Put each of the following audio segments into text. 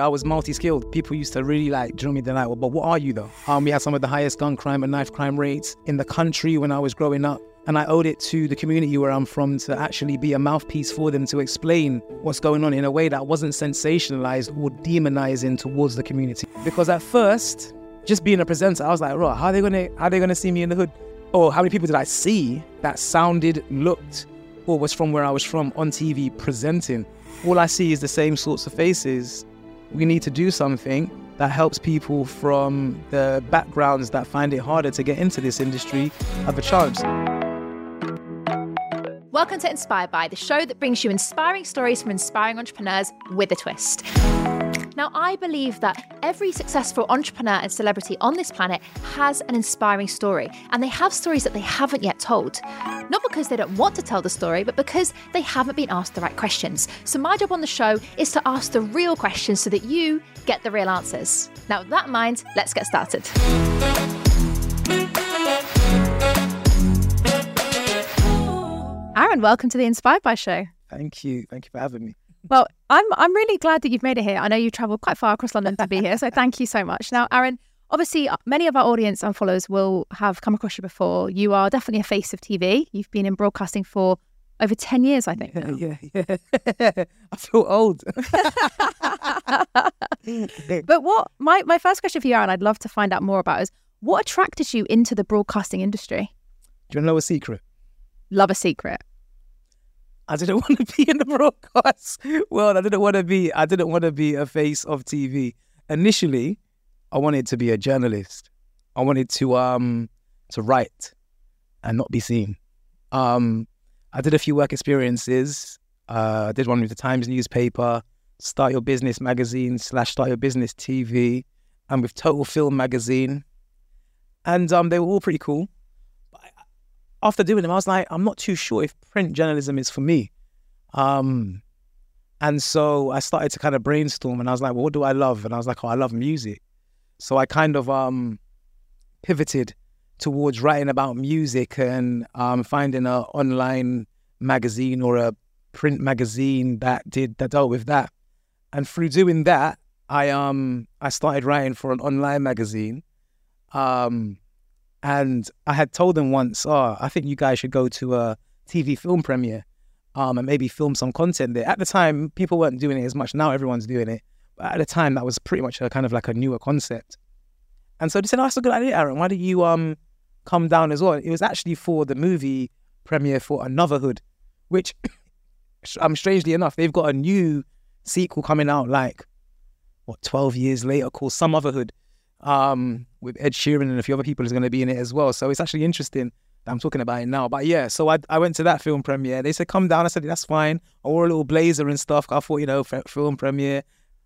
I was multi-skilled. People used to really like drill me. They're like, well, but what are you though? Um, we had some of the highest gun crime and knife crime rates in the country when I was growing up. And I owed it to the community where I'm from to actually be a mouthpiece for them to explain what's going on in a way that wasn't sensationalized or demonizing towards the community. Because at first, just being a presenter, I was like, right, how are they gonna how are they gonna see me in the hood? Or how many people did I see that sounded, looked, or was from where I was from on TV presenting? All I see is the same sorts of faces we need to do something that helps people from the backgrounds that find it harder to get into this industry have a chance. Welcome to Inspired By, the show that brings you inspiring stories from inspiring entrepreneurs with a twist. Now, I believe that every successful entrepreneur and celebrity on this planet has an inspiring story, and they have stories that they haven't yet told. Not because they don't want to tell the story, but because they haven't been asked the right questions. So, my job on the show is to ask the real questions so that you get the real answers. Now, with that in mind, let's get started. Aaron, welcome to the Inspired By Show. Thank you. Thank you for having me. Well, I'm I'm really glad that you've made it here. I know you travelled quite far across London to be here, so thank you so much. Now, Aaron, obviously, uh, many of our audience and followers will have come across you before. You are definitely a face of TV. You've been in broadcasting for over ten years, I think. Yeah, yeah, yeah. I feel old. but what my my first question for you, Aaron, I'd love to find out more about is what attracted you into the broadcasting industry. Do you want to know a secret? Love a secret. I didn't want to be in the broadcast world. I didn't want to be. I didn't want to be a face of TV. Initially, I wanted to be a journalist. I wanted to um to write and not be seen. Um, I did a few work experiences. Uh, I did one with the Times newspaper, Start Your Business magazine slash Start Your Business TV, and with Total Film magazine, and um, they were all pretty cool after doing them, I was like, I'm not too sure if print journalism is for me. Um, and so I started to kind of brainstorm and I was like, well, what do I love? And I was like, oh, I love music. So I kind of um, pivoted towards writing about music and um, finding an online magazine or a print magazine that did that dealt with that. And through doing that, I um I started writing for an online magazine. Um, and I had told them once, oh, I think you guys should go to a TV film premiere um, and maybe film some content there. At the time, people weren't doing it as much. Now everyone's doing it. But at the time, that was pretty much a kind of like a newer concept. And so they said, oh, that's a good idea, Aaron. Why don't you um come down as well? It was actually for the movie premiere for Anuvahood, which, um, strangely enough, they've got a new sequel coming out like, what, 12 years later called Sumotherhood um, with Ed Sheeran and a few other people is going to be in it as well. So it's actually interesting that I'm talking about it now. But yeah, so I, I went to that film premiere. They said, come down. I said, that's fine. I wore a little blazer and stuff. I thought, you know, film premiere.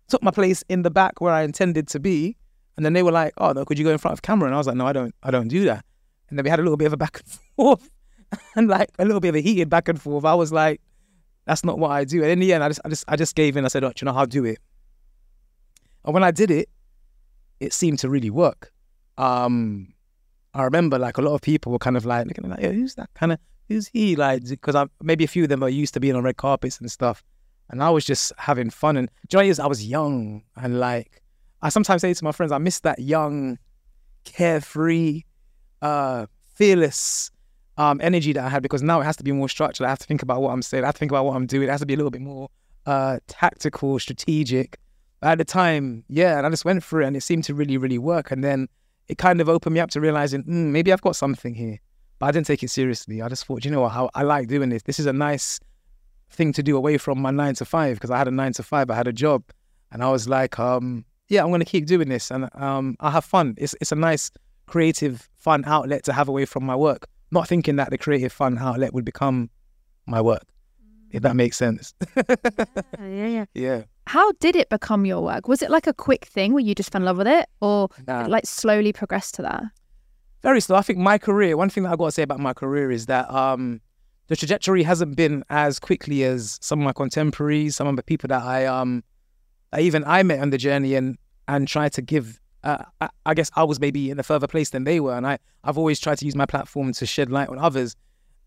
Took my place in the back where I intended to be. And then they were like, oh, no, could you go in front of camera? And I was like, no, I don't, I don't do that. And then we had a little bit of a back and forth and like a little bit of a heated back and forth. I was like, that's not what I do. And in the end, I just, I just, I just gave in. I said, oh, you know how to do it? And when I did it, it seemed to really work. Um, I remember like a lot of people were kind of like looking like, who's that kind of, who's he? Like, because I maybe a few of them are used to being on red carpets and stuff. And I was just having fun. And know is I was young and like, I sometimes say to my friends, I miss that young, carefree, uh, fearless um, energy that I had because now it has to be more structured. I have to think about what I'm saying. I have to think about what I'm doing. It has to be a little bit more uh, tactical, strategic at the time, yeah, and I just went through it and it seemed to really, really work. And then it kind of opened me up to realizing mm, maybe I've got something here. But I didn't take it seriously. I just thought, you know what, how I like doing this. This is a nice thing to do away from my nine to five because I had a nine to five, I had a job. And I was like, um, yeah, I'm going to keep doing this and um, I have fun. It's, it's a nice, creative, fun outlet to have away from my work. Not thinking that the creative, fun outlet would become my work, if that makes sense. yeah, yeah, yeah. Yeah. How did it become your work? Was it like a quick thing where you just fell in love with it, or nah. like slowly progressed to that? Very slow. I think my career. One thing that I got to say about my career is that um, the trajectory hasn't been as quickly as some of my contemporaries, some of the people that I um, even I met on the journey and and tried to give. Uh, I, I guess I was maybe in a further place than they were, and I I've always tried to use my platform to shed light on others.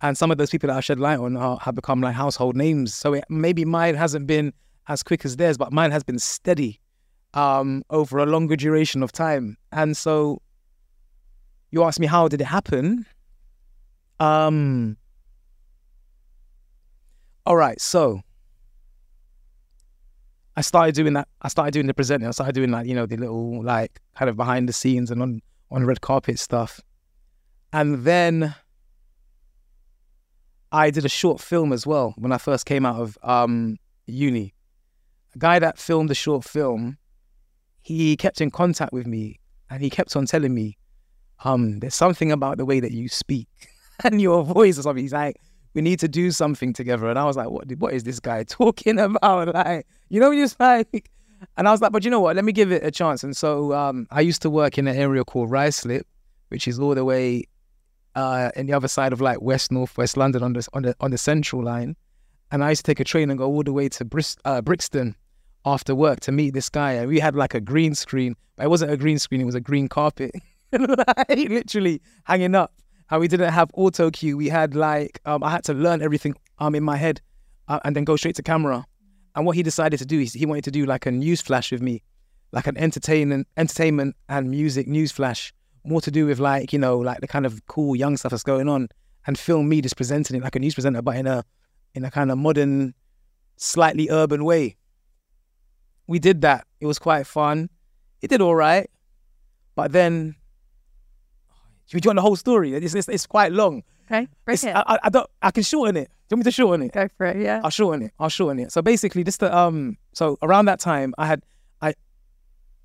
And some of those people that I shed light on are, have become like household names. So it, maybe mine hasn't been as quick as theirs, but mine has been steady. um, over a longer duration of time. And so you ask me how did it happen? Um all right, so I started doing that. I started doing the presenting. I started doing like, you know, the little like kind of behind the scenes and on on red carpet stuff. And then I did a short film as well when I first came out of um, uni. A guy that filmed the short film, he kept in contact with me and he kept on telling me, um, there's something about the way that you speak and your voice or something. He's like, we need to do something together. And I was like, what, what is this guy talking about? Like, you know, just like, and I was like, but you know what? Let me give it a chance. And so um, I used to work in an area called Ruislip, which is all the way uh, in the other side of like West North West London on the on the on the Central Line. And I used to take a train and go all the way to Bris- uh, Brixton after work to meet this guy. And we had like a green screen, but it wasn't a green screen; it was a green carpet, like, literally hanging up how we didn't have auto cue. We had like um, I had to learn everything um in my head, uh, and then go straight to camera. And what he decided to do is he wanted to do like a news flash with me, like an entertainment, entertainment and music news flash, more to do with like you know like the kind of cool young stuff that's going on, and film me just presenting it like a news presenter, but in a in a kind of modern, slightly urban way. We did that. It was quite fun. It did all right, but then do you want the whole story? It's, it's, it's quite long. Okay, break it. I, I- I don't. I can shorten it. Do you want me to shorten it? Go for it. Yeah. I'll shorten it. I'll shorten it. So basically, just the um. So around that time, I had I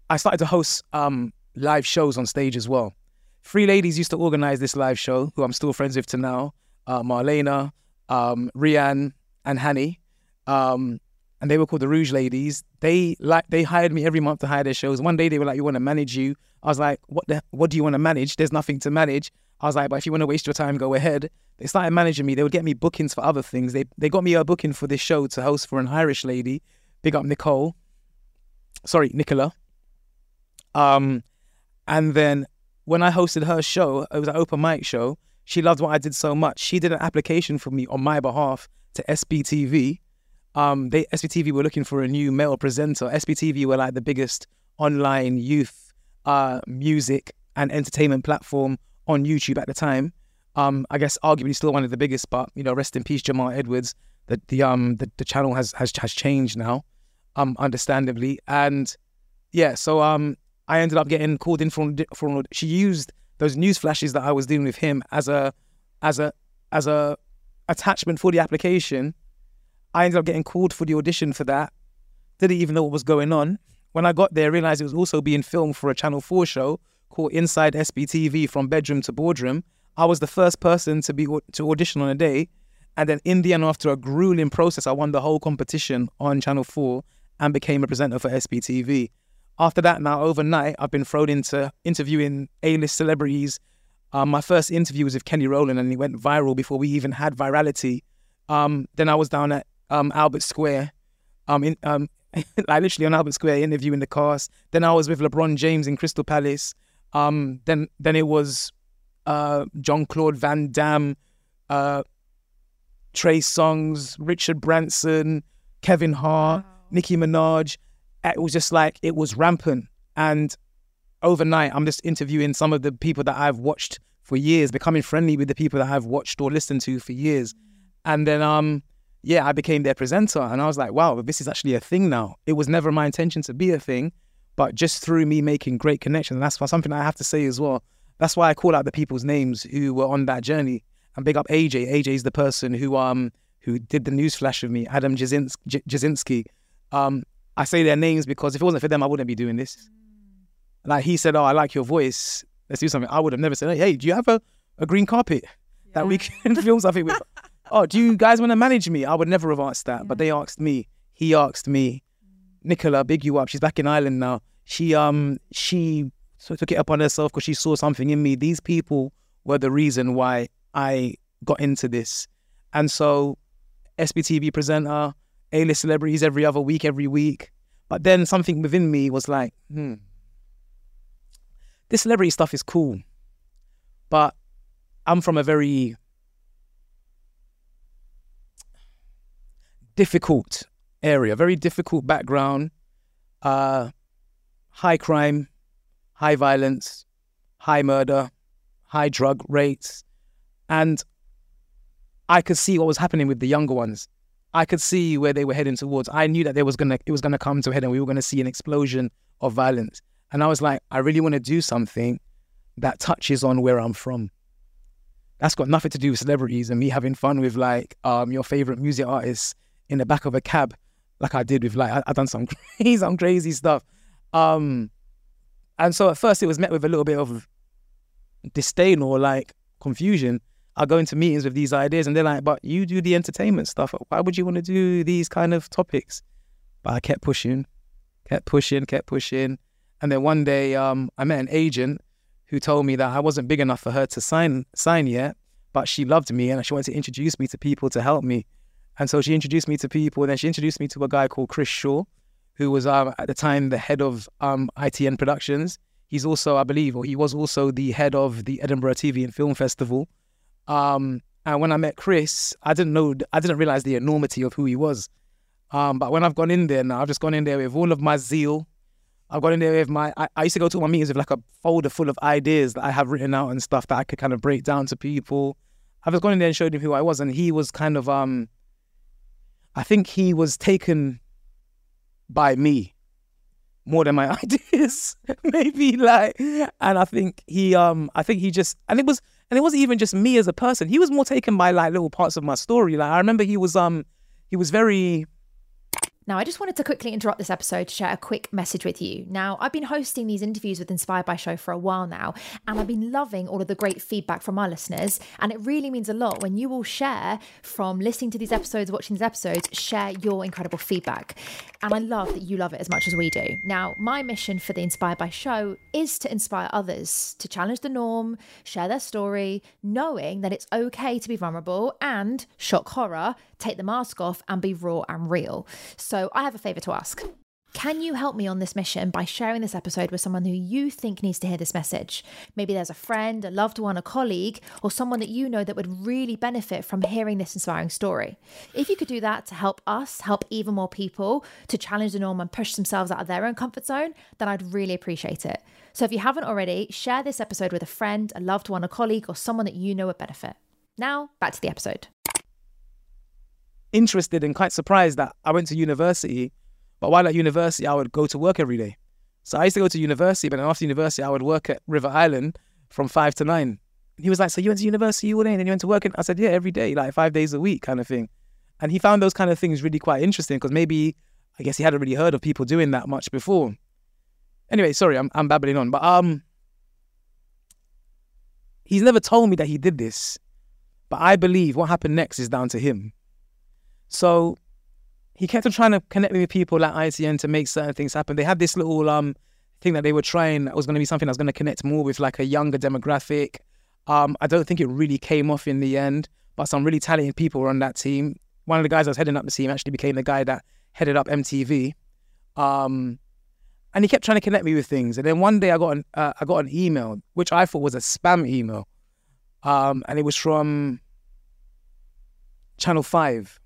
I started to host um live shows on stage as well. Three ladies used to organize this live show, who I'm still friends with to now. Uh, Marlena, um, Rianne, and Hanny. Um, and they were called the Rouge Ladies. They like they hired me every month to hire their shows. One day they were like, "You want to manage you?" I was like, "What the? What do you want to manage? There's nothing to manage." I was like, "But if you want to waste your time, go ahead." They started managing me. They would get me bookings for other things. They they got me a booking for this show to host for an Irish lady. Big up Nicole. Sorry, Nicola. Um, and then when I hosted her show, it was an open mic show. She loved what I did so much. She did an application for me on my behalf to SBTV. Um, they SBTV were looking for a new male presenter. SBTV were like the biggest online youth uh, music and entertainment platform on YouTube at the time. Um, I guess arguably still one of the biggest, but you know, rest in peace, Jamal Edwards. The the um the, the channel has has has changed now, um, understandably, and yeah, so um, I ended up getting called in from from. She used those news flashes that I was doing with him as a as a as a attachment for the application. I ended up getting called for the audition for that. Didn't even know what was going on. When I got there, I realized it was also being filmed for a Channel 4 show called Inside SBTV from Bedroom to Boardroom. I was the first person to be to audition on a day. And then in the end, after a grueling process, I won the whole competition on Channel 4 and became a presenter for SBTV. After that, now overnight, I've been thrown into interviewing A-list celebrities. Um, my first interview was with Kelly Rowland, and he went viral before we even had virality. Um, then I was down at um, Albert Square, um, in, um, like literally on Albert Square, interviewing the cast. Then I was with LeBron James in Crystal Palace. Um, then then it was uh, Jean-Claude Van Damme, uh, Trey Songz, Richard Branson, Kevin Hart, Nicki Minaj. It was just like it was rampant. And overnight, I'm just interviewing some of the people that I've watched for years, becoming friendly with the people that I've watched or listened to for years. And then, um, yeah, I became their presenter, and I was like, wow, this is actually a thing now. It was never my intention to be a thing, but just through me making great connections, and that's something I have to say as well. That's why I call out the people's names who were on that journey, and big up AJ. AJ is the person who um who did the news flash with me, Adam Jasinski. Um, I say their names because if it wasn't for them, I wouldn't be doing this. Like he said, "Oh, I like your voice. Let's do something." I would have never said, "Hey, do you have a, a green carpet that we can film something with?" oh, do you guys want to manage me? I would never have asked that, but they asked me. He asked me. Nicola, big you up. She's back in Ireland now. She um she took it upon herself because she saw something in me. These people were the reason why I got into this, and so SBTV presenter, A-list celebrities every other week, every week. But then something within me was like, hmm, this celebrity stuff is cool, but I'm from a very difficult area, very difficult background. Uh, high crime, high violence, high murder, high drug rates. And I could see what was happening with the younger ones. I could see where they were heading towards. I knew that there was gonna it was gonna come to a head and we were gonna see an explosion of violence. And I was like, I really want to do something that touches on where I'm from. That's got nothing to do with celebrities and me having fun with like um your favorite music artists in the back of a cab, like I did with like I, I done some crazy, some crazy stuff. Um, and so at first it was met with a little bit of disdain or like confusion. I go into meetings with these ideas and they're like, but you do the entertainment stuff. Why would you want to do these kind of topics? But I kept pushing, kept pushing, kept pushing. And then one day um, I met an agent who told me that I wasn't big enough for her to sign sign yet, but she loved me and she wanted to introduce me to people to help me. And so she introduced me to people. And then she introduced me to a guy called Chris Shaw, who was um, at the time the head of um, ITN Productions. He's also, I believe, or he was also the head of the Edinburgh TV and Film Festival. Um, and when I met Chris, I didn't know, I didn't realize the enormity of who he was. Um, but when I've gone in there now, I've just gone in there with all of my zeal. I've gone in there with my, I, I used to go to my meetings with like a folder full of ideas that I have written out and stuff that I could kind of break down to people. I've just gone in there and showed him who I was. And he was kind of, um, I think he was taken by me more than my ideas maybe like and i think he um i think he just and it was and it wasn't even just me as a person. He was more taken by like little parts of my story. Like i remember he was um he was very now, I just wanted to quickly interrupt this episode to share a quick message with you. Now, I've been hosting these interviews with Inspired by Show for a while now, and I've been loving all of the great feedback from our listeners. And it really means a lot when you all share from listening to these episodes, watching these episodes, share your incredible feedback. And I love that you love it as much as we do. Now, my mission for the Inspired by Show is to inspire others to challenge the norm, share their story, knowing that it's okay to be vulnerable and shock horror, take the mask off, and be raw and real. So, so I have a favour to ask. Can you help me on this mission by sharing this episode with someone who you think needs to hear this message? Maybe there's a friend, a loved one, a colleague, or someone that you know that would really benefit from hearing this inspiring story. If you could do that to help us, help even more people to challenge the norm and push themselves out of their own comfort zone, then I'd really appreciate it. So if you haven't already, share this episode with a friend, a loved one, a colleague, or someone that you know would benefit. Now, back to the episode interested and quite surprised that I went to university, but while at university, I would go to work every day. So I used to go to university, but after university, I would work at River Island from five to nine. he was like, "So you went to university all day, and then you went to work?" And I said, "Yeah, every day, like five days a week, kind of thing." And he found those kind of things really quite interesting because maybe, I guess, he hadn't really heard of people doing that much before. Anyway, sorry, I'm I'm babbling on, but um, he's never told me that he did this, but I believe what happened next is down to him. So he kept on trying to connect me with people at ITN to make certain things happen. They had this little um thing that they were trying that was going to be something that was going to connect more with like a younger demographic. Um, I don't think it really came off in the end, but some really talented people were on that team. One of the guys that was heading up the team actually became the guy that headed up MTV. Um, and he kept trying to connect me with things. And then one day I got an uh, I got an email which I thought was a spam email, um, and it was from Channel Five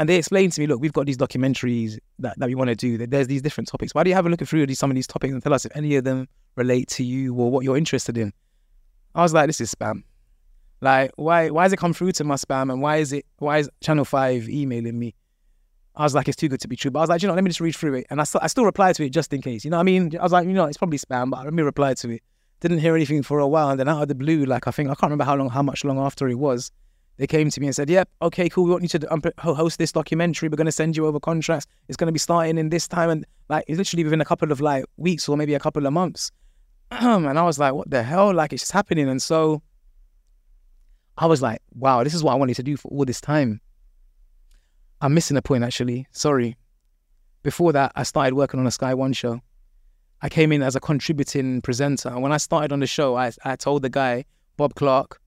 and they explained to me, look, we've got these documentaries that, that we want to do. That there's these different topics. Why do you have a look at through these, some of these topics and tell us if any of them relate to you or what you're interested in? I was like, this is spam. Like, why why has it come through to my spam and why is it why is Channel Five emailing me? I was like, it's too good to be true. But I was like, you know, let me just read through it. And I, st- I still replied to it just in case. You know what I mean? I was like, you know, it's probably spam, but let me reply to it. Didn't hear anything for a while. And then out of the blue, like, I think, I can't remember how long, how much long after it was, they came to me and said, "Yep, okay, cool. We want you to um, host this documentary. We're going to send you over contracts. It's going to be starting in this time." And like, it's literally within a couple of like weeks or maybe a couple of months. and I was like, "What the hell? Like, it's just happening." And so I was like, "Wow, this is what I wanted to do for all this time." I'm missing a point actually. Sorry. Before that, I started working on a Sky One show. I came in as a contributing presenter. And when I started on the show, I, I told the guy, Bob Clark,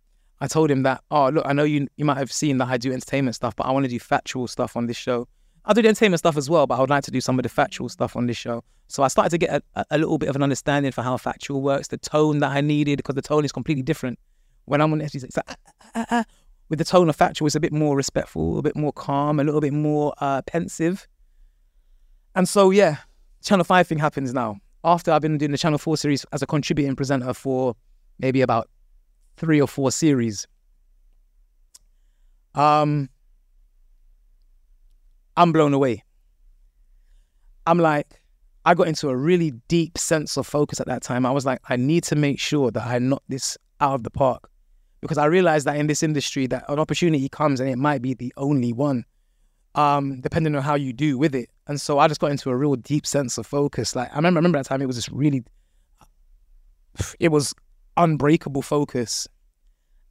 I told him that, oh, look, I know you you might have seen that I do entertainment stuff, but I want to do factual stuff on this show. I'll do the entertainment stuff as well, but I would like to do some of the factual stuff on this show. So I started to get a, a little bit of an understanding for how factual works, the tone that I needed, because the tone is completely different. When I'm on it's like, ah, ah, ah, with the tone of factual, it's a bit more respectful, a bit more calm, a little bit more uh, pensive. And so, yeah, Channel 5 thing happens now. After I've been doing the Channel 4 series as a contributing presenter for maybe about three or four series. Um, I'm blown away. I'm like, I got into a really deep sense of focus at that time. I was like, I need to make sure that I knock this out of the park because I realized that in this industry that an opportunity comes and it might be the only one, um, depending on how you do with it. And so I just got into a real deep sense of focus. Like I remember, I remember that time it was just really, it was unbreakable focus,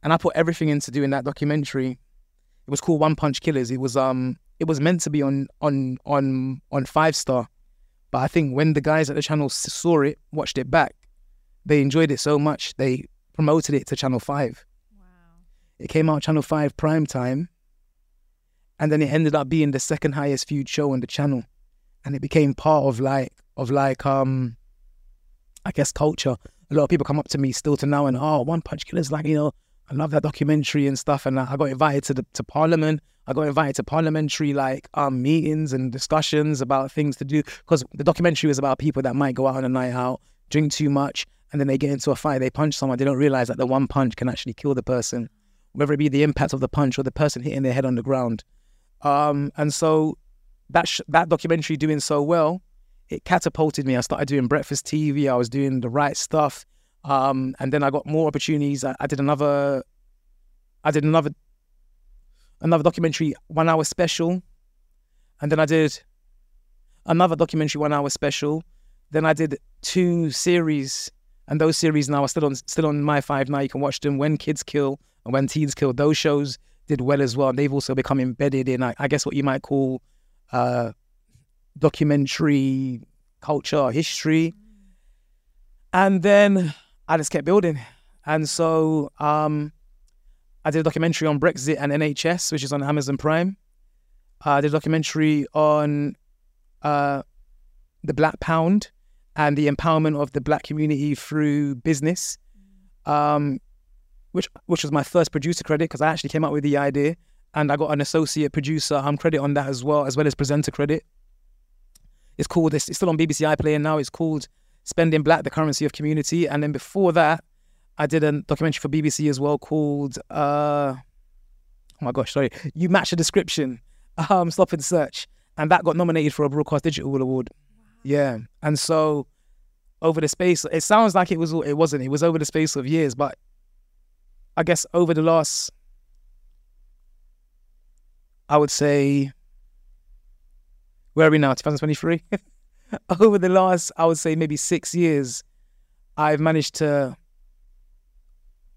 and I put everything into doing that documentary. It was called One Punch Killers. It was um, it was meant to be on on on on Five Star, but I think when the guys at the channel saw it, watched it back, they enjoyed it so much they promoted it to Channel Five. Wow! It came out Channel Five prime time and then it ended up being the second highest viewed show on the channel and it became part of like of like um i guess culture a lot of people come up to me still to now and oh one punch killers like you know i love that documentary and stuff and i got invited to the to parliament. I got invited to parliamentary like um meetings and discussions about things to do because the documentary was about people that might go out on a night out drink too much and then they get into a fight they punch someone they don't realize that the one punch can actually kill the person whether it be the impact of the punch or the person hitting their head on the ground. Um, and so that that documentary doing so well, it catapulted me. I started doing breakfast TV. I was doing the right stuff, um, and then I got more opportunities. I, I, did another, I did another, another documentary one hour special, and then I did another documentary one hour special. Then I did two series, and those series now are still on still on My5 now. You can watch them when kids kill and when teens kill. Those shows did well as well. They've also become embedded in, I, I guess, what you might call uh, documentary culture, history. And then I just kept building. And so um, I did a documentary on Brexit and NHS, which is on Amazon Prime. Uh, I did a documentary on uh, the Black Pound and the empowerment of the Black community through business. Um, which which was my first producer credit because I actually came up with the idea and I got an associate producer um, credit on that as well, as well as presenter credit. It's called, it's, it's still on BBC iPlayer now. It's called Spending Black, the Currency of Community. And then before that, I did a documentary for BBC as well called, uh, oh my gosh, sorry, You Match the Description, um, Stop and Search. And that got nominated for a Broadcast Digital Award. Yeah. And so over the space, it sounds like it was, it wasn't, it was over the space of years, but I guess over the last, I would say, where are we now? 2023. over the last, I would say maybe six years, I've managed to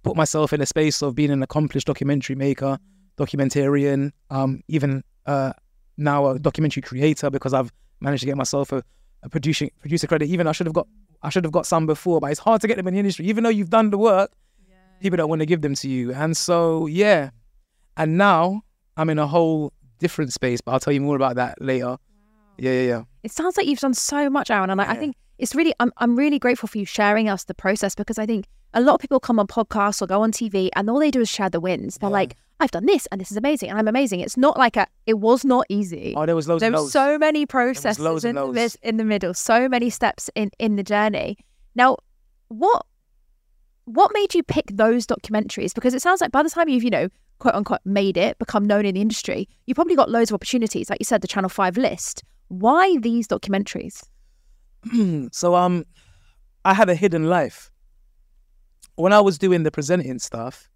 put myself in a space of being an accomplished documentary maker, documentarian, um, even uh, now a documentary creator because I've managed to get myself a, a producing producer credit. Even I should have got I should have got some before, but it's hard to get them in the industry. Even though you've done the work, people don't want to give them to you. And so, yeah. And now I'm in a whole different space, but I'll tell you more about that later. Yeah, yeah, yeah. It sounds like you've done so much, Aaron. And I, yeah. I think it's really, I'm, I'm really grateful for you sharing us the process because I think a lot of people come on podcasts or go on TV and all they do is share the wins. They're yeah. like, I've done this and this is amazing and I'm amazing. It's not like a, it was not easy. Oh, there was loads there were so many processes loads in, the, in the middle, so many steps in, in the journey. Now, what what made you pick those documentaries? Because it sounds like by the time you've, you know, quote unquote made it, become known in the industry, you probably got loads of opportunities. Like you said, the Channel 5 list. Why these documentaries? so um I had a hidden life. When I was doing the presenting stuff,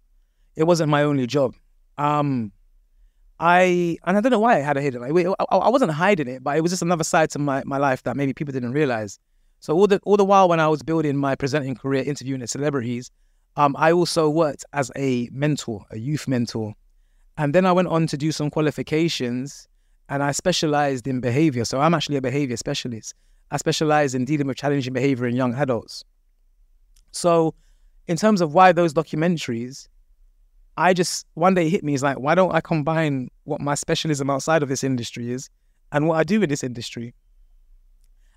it wasn't my only job. Um I and I don't know why I had a hidden life. I, I wasn't hiding it, but it was just another side to my, my life that maybe people didn't realize. So all the all the while when I was building my presenting career, interviewing the celebrities, um, I also worked as a mentor, a youth mentor, and then I went on to do some qualifications, and I specialized in behavior. So I'm actually a behavior specialist. I specialize in dealing with challenging behavior in young adults. So, in terms of why those documentaries, I just one day hit me is like, why don't I combine what my specialism outside of this industry is and what I do in this industry?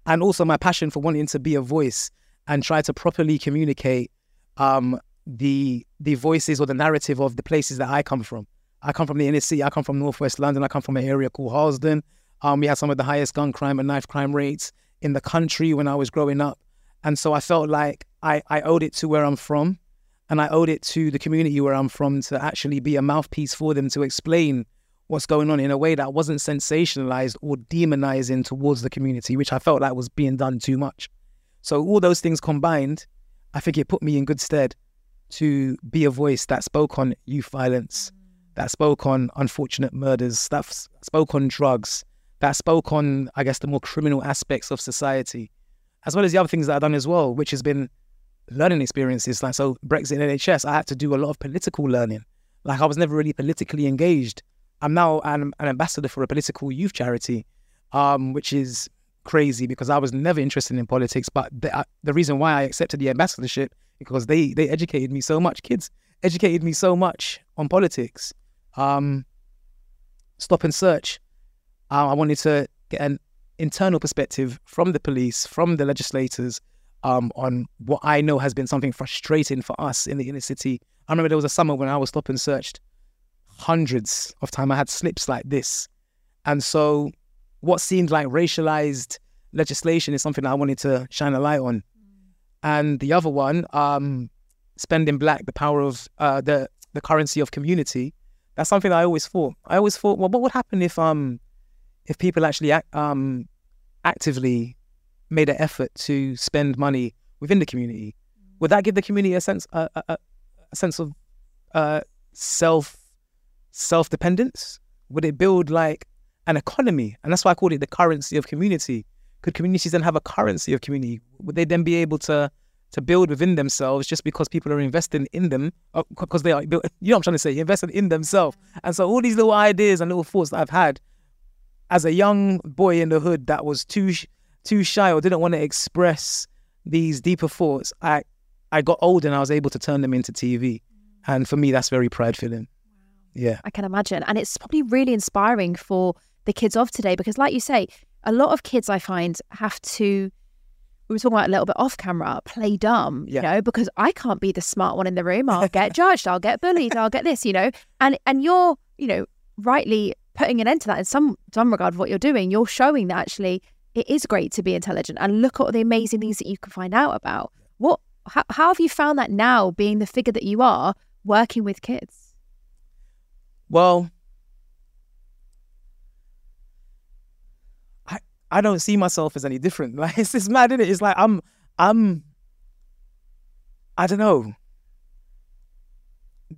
and also my passion for wanting to be a voice and try to properly communicate um, the the voices or the narrative of the places that I come from. I come from the inner city. I come from northwest London. I come from an area called Harlesden. Um, we had some of the highest gun crime and knife crime rates in the country when I was growing up. And so I felt like I, I owed it to where I'm from and I owed it to the community where I'm from to actually be a mouthpiece for them to explain what's going on in a way that wasn't sensationalized or demonizing towards the community, which I felt like was being done too much. So all those things combined, I think it put me in good stead to be a voice that spoke on youth violence, that spoke on unfortunate murders, that spoke on drugs, that spoke on, I guess, the more criminal aspects of society, as well as the other things that I've done as well, which has been learning experiences. Like, so Brexit and NHS, I had to do a lot of political learning. Like, I was never really politically engaged. I'm now an, an ambassador for a political youth charity, um, which is crazy because I was never interested in politics. But the, uh, the reason why I accepted the ambassadorship because they they educated me so much. Kids educated me so much on politics. Um, stop and search. Uh, I wanted to get an internal perspective from the police, from the legislators, um, on what I know has been something frustrating for us in the inner city. I remember there was a summer when I was stop and searched hundreds of time. I had slips like this. And so what seemed like racialized legislation is something I wanted to shine a light on. And the other one, um, spending black, the power of uh, the the currency of community. That's something I always thought. I always thought, well, what would happen if um if people actually act, um actively made an effort to spend money within the community? Would that give the community a sense a, a, a sense of uh, self self dependence? Would it build like an economy? And that's why I called it the currency of community. Could communities then have a currency of community? Would they then be able to to build within themselves just because people are investing in them because uh, they are you know what I'm trying to say? Investing in themselves. And so all these little ideas and little thoughts that I've had as a young boy in the hood that was too too shy or didn't want to express these deeper thoughts I I got old and I was able to turn them into TV and for me that's very pride filling yeah. I can imagine. And it's probably really inspiring for the kids of today because like you say a lot of kids I find have to we were talking about a little bit off camera, play dumb, yeah. you know, because I can't be the smart one in the room. I'll get judged, I'll get bullied, I'll get this, you know. And and you're, you know, rightly putting an end to that in some some regard of what you're doing. You're showing that actually it is great to be intelligent and look at the amazing things that you can find out about. What how, how have you found that now being the figure that you are working with kids? Well, I don't see myself as any different. Like it's just mad, isn't it? It's like I'm I'm I don't know.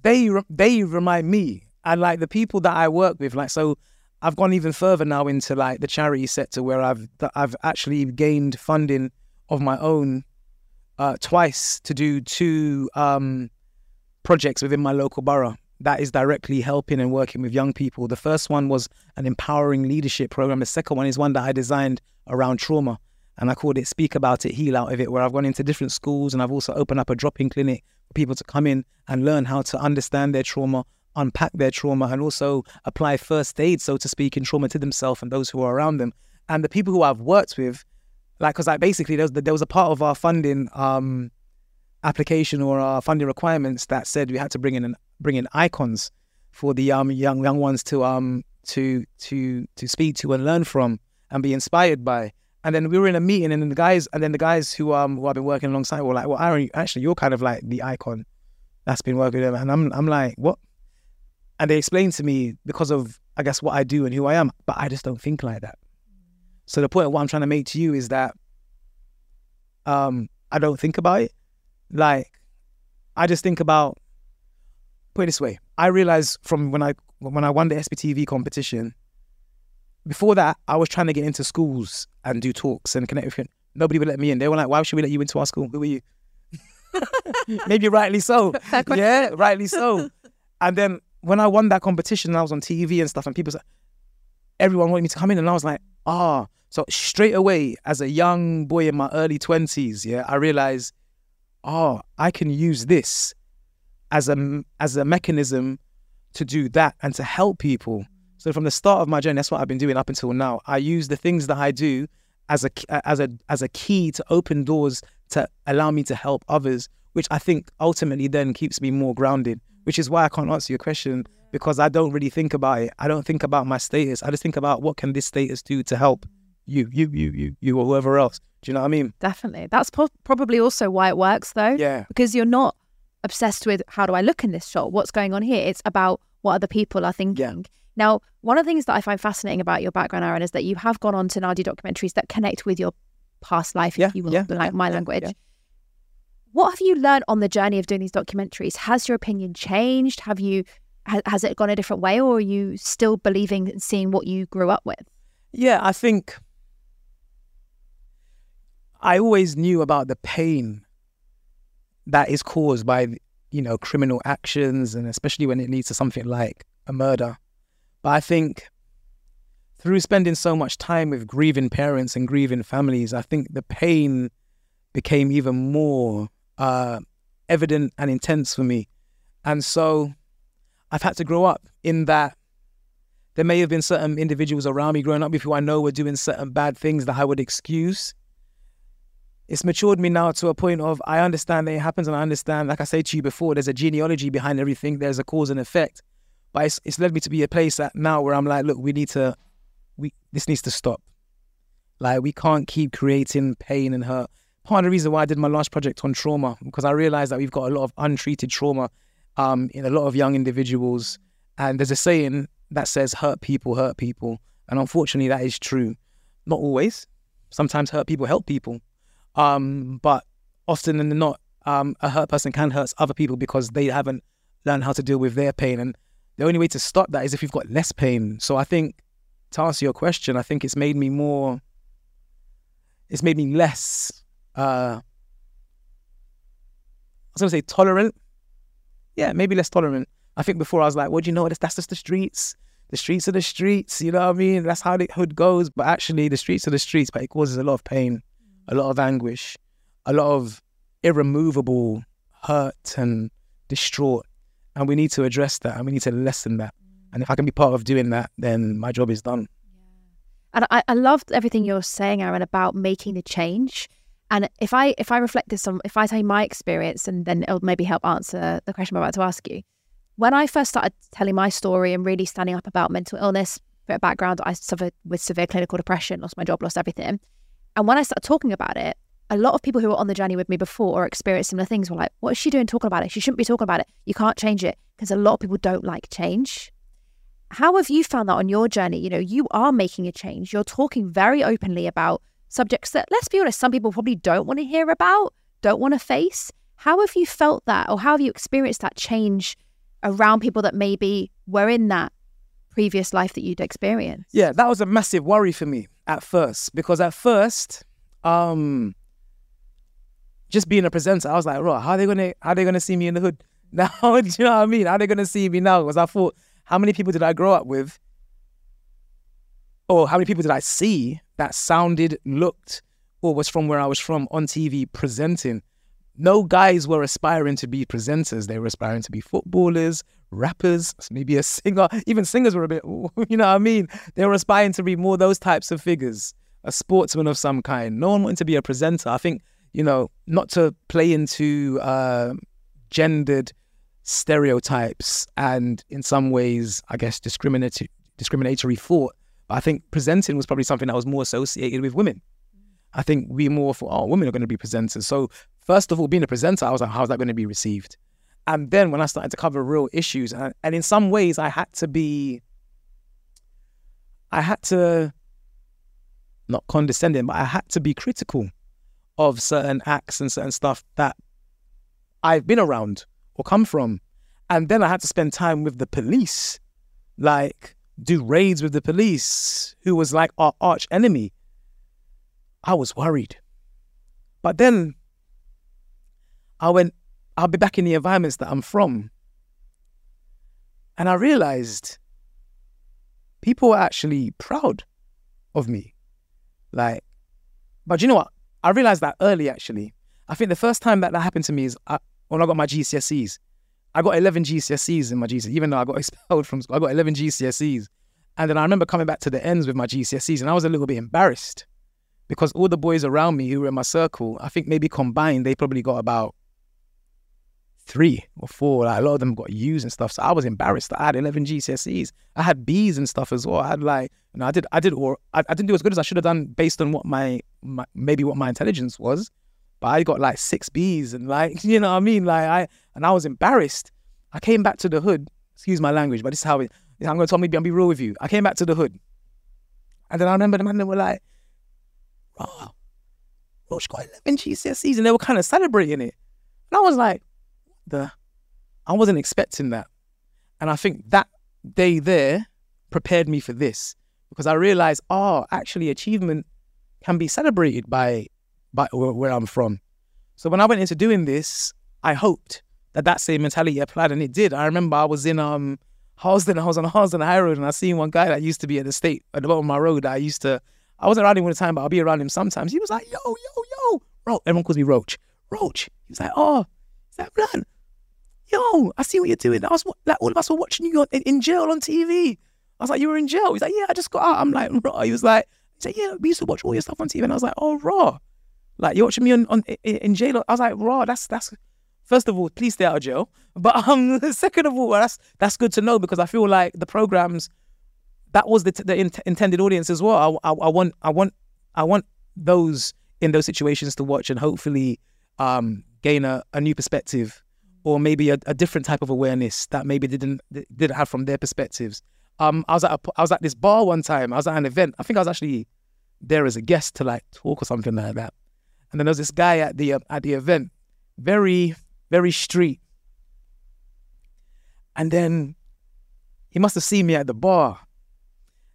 They they remind me, and like the people that I work with, like so. I've gone even further now into like the charity sector where I've I've actually gained funding of my own uh, twice to do two um, projects within my local borough that is directly helping and working with young people. The first one was an empowering leadership program. The second one is one that I designed around trauma. And I called it Speak About It, Heal Out of It, where I've gone into different schools and I've also opened up a drop in clinic for people to come in and learn how to understand their trauma, unpack their trauma, and also apply first aid, so to speak, in trauma to themselves and those who are around them. And the people who I've worked with, like, because like basically there was, there was a part of our funding um, application or our funding requirements that said we had to bring in an bring in icons for the um, young young ones to um to to to speak to and learn from and be inspired by. And then we were in a meeting, and then the guys, and then the guys who um who I've been working alongside were like, "Well, Aaron, actually, you're kind of like the icon that's been working with them." And I'm I'm like, "What?" And they explained to me because of I guess what I do and who I am, but I just don't think like that. So the point of what I'm trying to make to you is that um I don't think about it. Like I just think about put it this way, I realized from when I when I won the SBTV competition, before that, I was trying to get into schools and do talks and connect with Nobody would let me in. They were like, "Why should we let you into our school? Who are you?" Maybe rightly so. yeah, rightly so. And then when I won that competition, I was on TV and stuff, and people said, everyone wanted me to come in, and I was like, ah. So straight away, as a young boy in my early twenties, yeah, I realized, oh, I can use this as a as a mechanism to do that and to help people. So from the start of my journey, that's what I've been doing up until now. I use the things that I do as a as a as a key to open doors to allow me to help others, which I think ultimately then keeps me more grounded. Which is why I can't answer your question because I don't really think about it. I don't think about my status. I just think about what can this status do to help you, you, you, you, you, or whoever else. Do you know what I mean? Definitely. That's po- probably also why it works, though. Yeah. Because you're not obsessed with how do I look in this shot? What's going on here? It's about what other people are thinking. Now, one of the things that I find fascinating about your background, Aaron, is that you have gone on to do documentaries that connect with your past life, Yeah, if you will, yeah, like my yeah, language. yeah. What have you learned on the journey of doing these documentaries? Has your opinion changed? Have you ha- has it gone a different way, or are you still believing and seeing what you grew up with? Yeah, I think I always knew about the pain that is caused by, you know, criminal actions and especially when it leads to something like a murder. But I think through spending so much time with grieving parents and grieving families, I think the pain became even more uh, evident and intense for me. And so I've had to grow up in that there may have been certain individuals around me growing up with who I know were doing certain bad things that I would excuse. It's matured me now to a point of I understand that it happens and I understand, like I said to you before, there's a genealogy behind everything, there's a cause and effect. But it's, it's led me to be a place that now where I'm like, look, we need to, we this needs to stop. Like we can't keep creating pain and hurt. Part of the reason why I did my last project on trauma, because I realized that we've got a lot of untreated trauma um, in a lot of young individuals. And there's a saying that says hurt people hurt people. And unfortunately, that is true. Not always. Sometimes hurt people help people. Um, but often than not, um, a hurt person can hurt other people because they haven't learned how to deal with their pain. And the only way to stop that is if you've got less pain. So I think to answer your question, I think it's made me more, it's made me less, uh, I was going to say tolerant. Yeah, maybe less tolerant. I think before I was like, well, do you know? That's just the streets. The streets are the streets. You know what I mean? That's how the hood goes. But actually, the streets are the streets, but it causes a lot of pain, a lot of anguish, a lot of irremovable hurt and distraught. And we need to address that and we need to lessen that. And if I can be part of doing that, then my job is done. And I, I loved everything you're saying, Aaron, about making the change. And if I if I reflect this on if I tell you my experience and then it'll maybe help answer the question I'm about to ask you. When I first started telling my story and really standing up about mental illness, bit of background, I suffered with severe clinical depression, lost my job, lost everything. And when I started talking about it, a lot of people who were on the journey with me before or experienced similar things were like, what is she doing talking about it? She shouldn't be talking about it. You can't change it because a lot of people don't like change. How have you found that on your journey? You know, you are making a change. You're talking very openly about subjects that, let's be honest, some people probably don't want to hear about, don't want to face. How have you felt that, or how have you experienced that change around people that maybe were in that previous life that you'd experienced? Yeah, that was a massive worry for me at first because at first, um, just being a presenter, I was like, right, how are they gonna how are they gonna see me in the hood now? Do you know what I mean? How are they gonna see me now? Because I thought, how many people did I grow up with, or how many people did I see that sounded, looked, or was from where I was from on TV presenting? No guys were aspiring to be presenters. They were aspiring to be footballers, rappers, maybe a singer. Even singers were a bit, you know what I mean? They were aspiring to be more those types of figures, a sportsman of some kind. No one wanted to be a presenter. I think, you know, not to play into uh, gendered stereotypes and in some ways, I guess, discriminatory, discriminatory thought. But I think presenting was probably something that was more associated with women. I think we more thought, oh, women are going to be presenters. So first of all, being a presenter, I was like, how's that going to be received? And then when I started to cover real issues, and, and in some ways, I had to be, I had to, not condescending, but I had to be critical of certain acts and certain stuff that I've been around or come from. And then I had to spend time with the police, like do raids with the police, who was like our arch enemy. I was worried. But then I went, I'll be back in the environments that I'm from. And I realized people were actually proud of me. Like, but you know what? I realized that early actually. I think the first time that that happened to me is I, when I got my GCSEs. I got 11 GCSEs in my GCSEs, even though I got expelled from school. I got 11 GCSEs. And then I remember coming back to the ends with my GCSEs and I was a little bit embarrassed because all the boys around me who were in my circle, I think maybe combined, they probably got about three or four. Like a lot of them got U's and stuff. So I was embarrassed. I had 11 GCSEs. I had B's and stuff as well. I had like, you know, I did, I did, or I, I didn't do as good as I should have done based on what my, my, maybe what my intelligence was. But I got like six B's and like, you know what I mean? Like I, and I was embarrassed. I came back to the hood. Excuse my language, but this is how it, I'm going to tell me, I'm be real with you. I came back to the hood. And then I remember the man, they were like, oh, Roach got 11 GCSEs and they were kind of celebrating it. And I was like, the, I wasn't expecting that. And I think that day there prepared me for this because I realized, oh, actually, achievement can be celebrated by, by where I'm from. So when I went into doing this, I hoped that that same mentality applied, and it did. I remember I was in um Harlesden, I was on Harlesden High Road, and I seen one guy that used to be at the state at the bottom of my road. That I used to, I wasn't around him all the time, but I'll be around him sometimes. He was like, "Yo, yo, yo, Roach." Everyone calls me Roach. Roach. He was like, "Oh, is that blood? Yo, I see what you're doing. I was like, all of us were watching you in, in jail on TV. I was like, you were in jail. He's like, yeah, I just got out. I'm like, raw. He was like, he said, yeah, we used to watch all your stuff on TV, and I was like, oh, raw. Like you're watching me on, on in, in jail. I was like, raw. That's that's. First of all, please stay out of jail. But um, second of all, that's that's good to know because I feel like the programs that was the, the in- intended audience as well. I, I, I want I want I want those in those situations to watch and hopefully um, gain a, a new perspective or maybe a, a, different type of awareness that maybe didn't didn't have from their perspectives. Um, I was at a, I was at this bar one time. I was at an event. I think I was actually there as a guest to like talk or something like that. And then there was this guy at the uh, at the event, very very street. And then he must have seen me at the bar,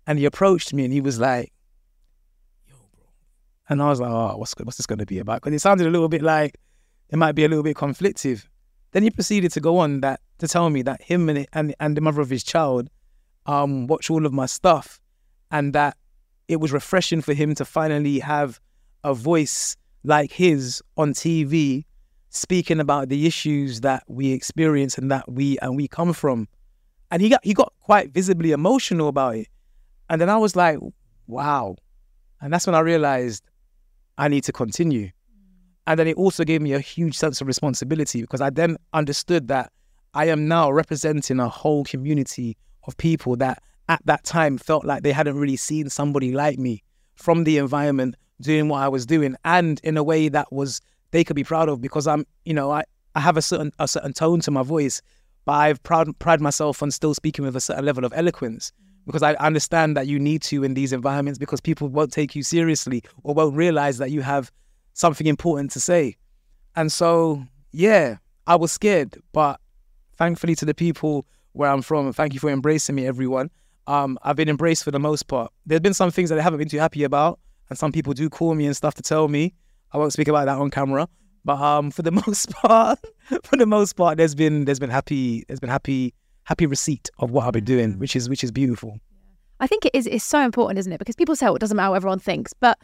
and he approached me and he was like, "Yo, bro," and I was like, "Oh, what's what's this going to be about?" Because it sounded a little bit like it might be a little bit conflictive. Then he proceeded to go on that to tell me that him and and, and the mother of his child um watch all of my stuff, and that it was refreshing for him to finally have a voice like his on TV, speaking about the issues that we experience and that we and we come from, and he got he got quite visibly emotional about it, and then I was like, wow, and that's when I realized I need to continue and then it also gave me a huge sense of responsibility because I then understood that I am now representing a whole community of people that at that time felt like they hadn't really seen somebody like me from the environment doing what I was doing and in a way that was they could be proud of because I'm, you know, I, I have a certain a certain tone to my voice, but I've proud pride myself on still speaking with a certain level of eloquence because I understand that you need to in these environments because people won't take you seriously or won't realize that you have something important to say. And so, yeah, I was scared, but thankfully to the people where I'm from, thank you for embracing me, everyone. Um, I've been embraced for the most part. There's been some things that I haven't been too happy about, and some people do call me and stuff to tell me. I won't speak about that on camera, but um, for the most part, for the most part, there's been there's been happy there's been happy happy receipt of what I've been doing, which is which is beautiful. I think it is it's so important, isn't it? Because people say, "Oh, it doesn't matter what everyone thinks," but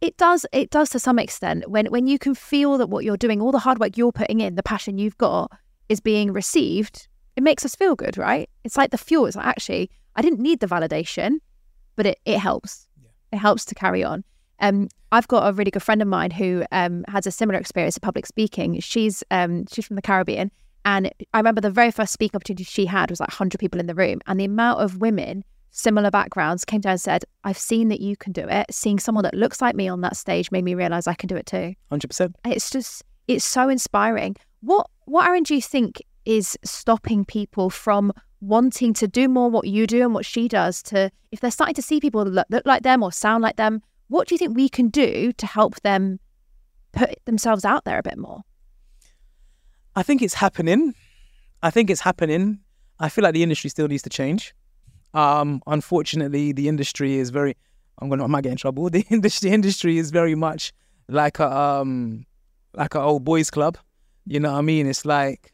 it does. It does to some extent when when you can feel that what you're doing, all the hard work you're putting in, the passion you've got, is being received. It makes us feel good, right? It's like the fuel. It's like actually, I didn't need the validation, but it it helps. Yeah. It helps to carry on. Um, I've got a really good friend of mine who um, has a similar experience of public speaking. She's um, she's from the Caribbean, and I remember the very first speaking opportunity she had was like 100 people in the room, and the amount of women similar backgrounds came down and said, I've seen that you can do it. Seeing someone that looks like me on that stage made me realize I can do it too. 100%. It's just, it's so inspiring. What, what, Aaron, do you think is stopping people from wanting to do more what you do and what she does to, if they're starting to see people look, look like them or sound like them, what do you think we can do to help them put themselves out there a bit more? I think it's happening. I think it's happening. I feel like the industry still needs to change. Um, unfortunately, the industry is very. I'm gonna. I might get in trouble. The industry industry is very much like a um, like an old boys club. You know what I mean? It's like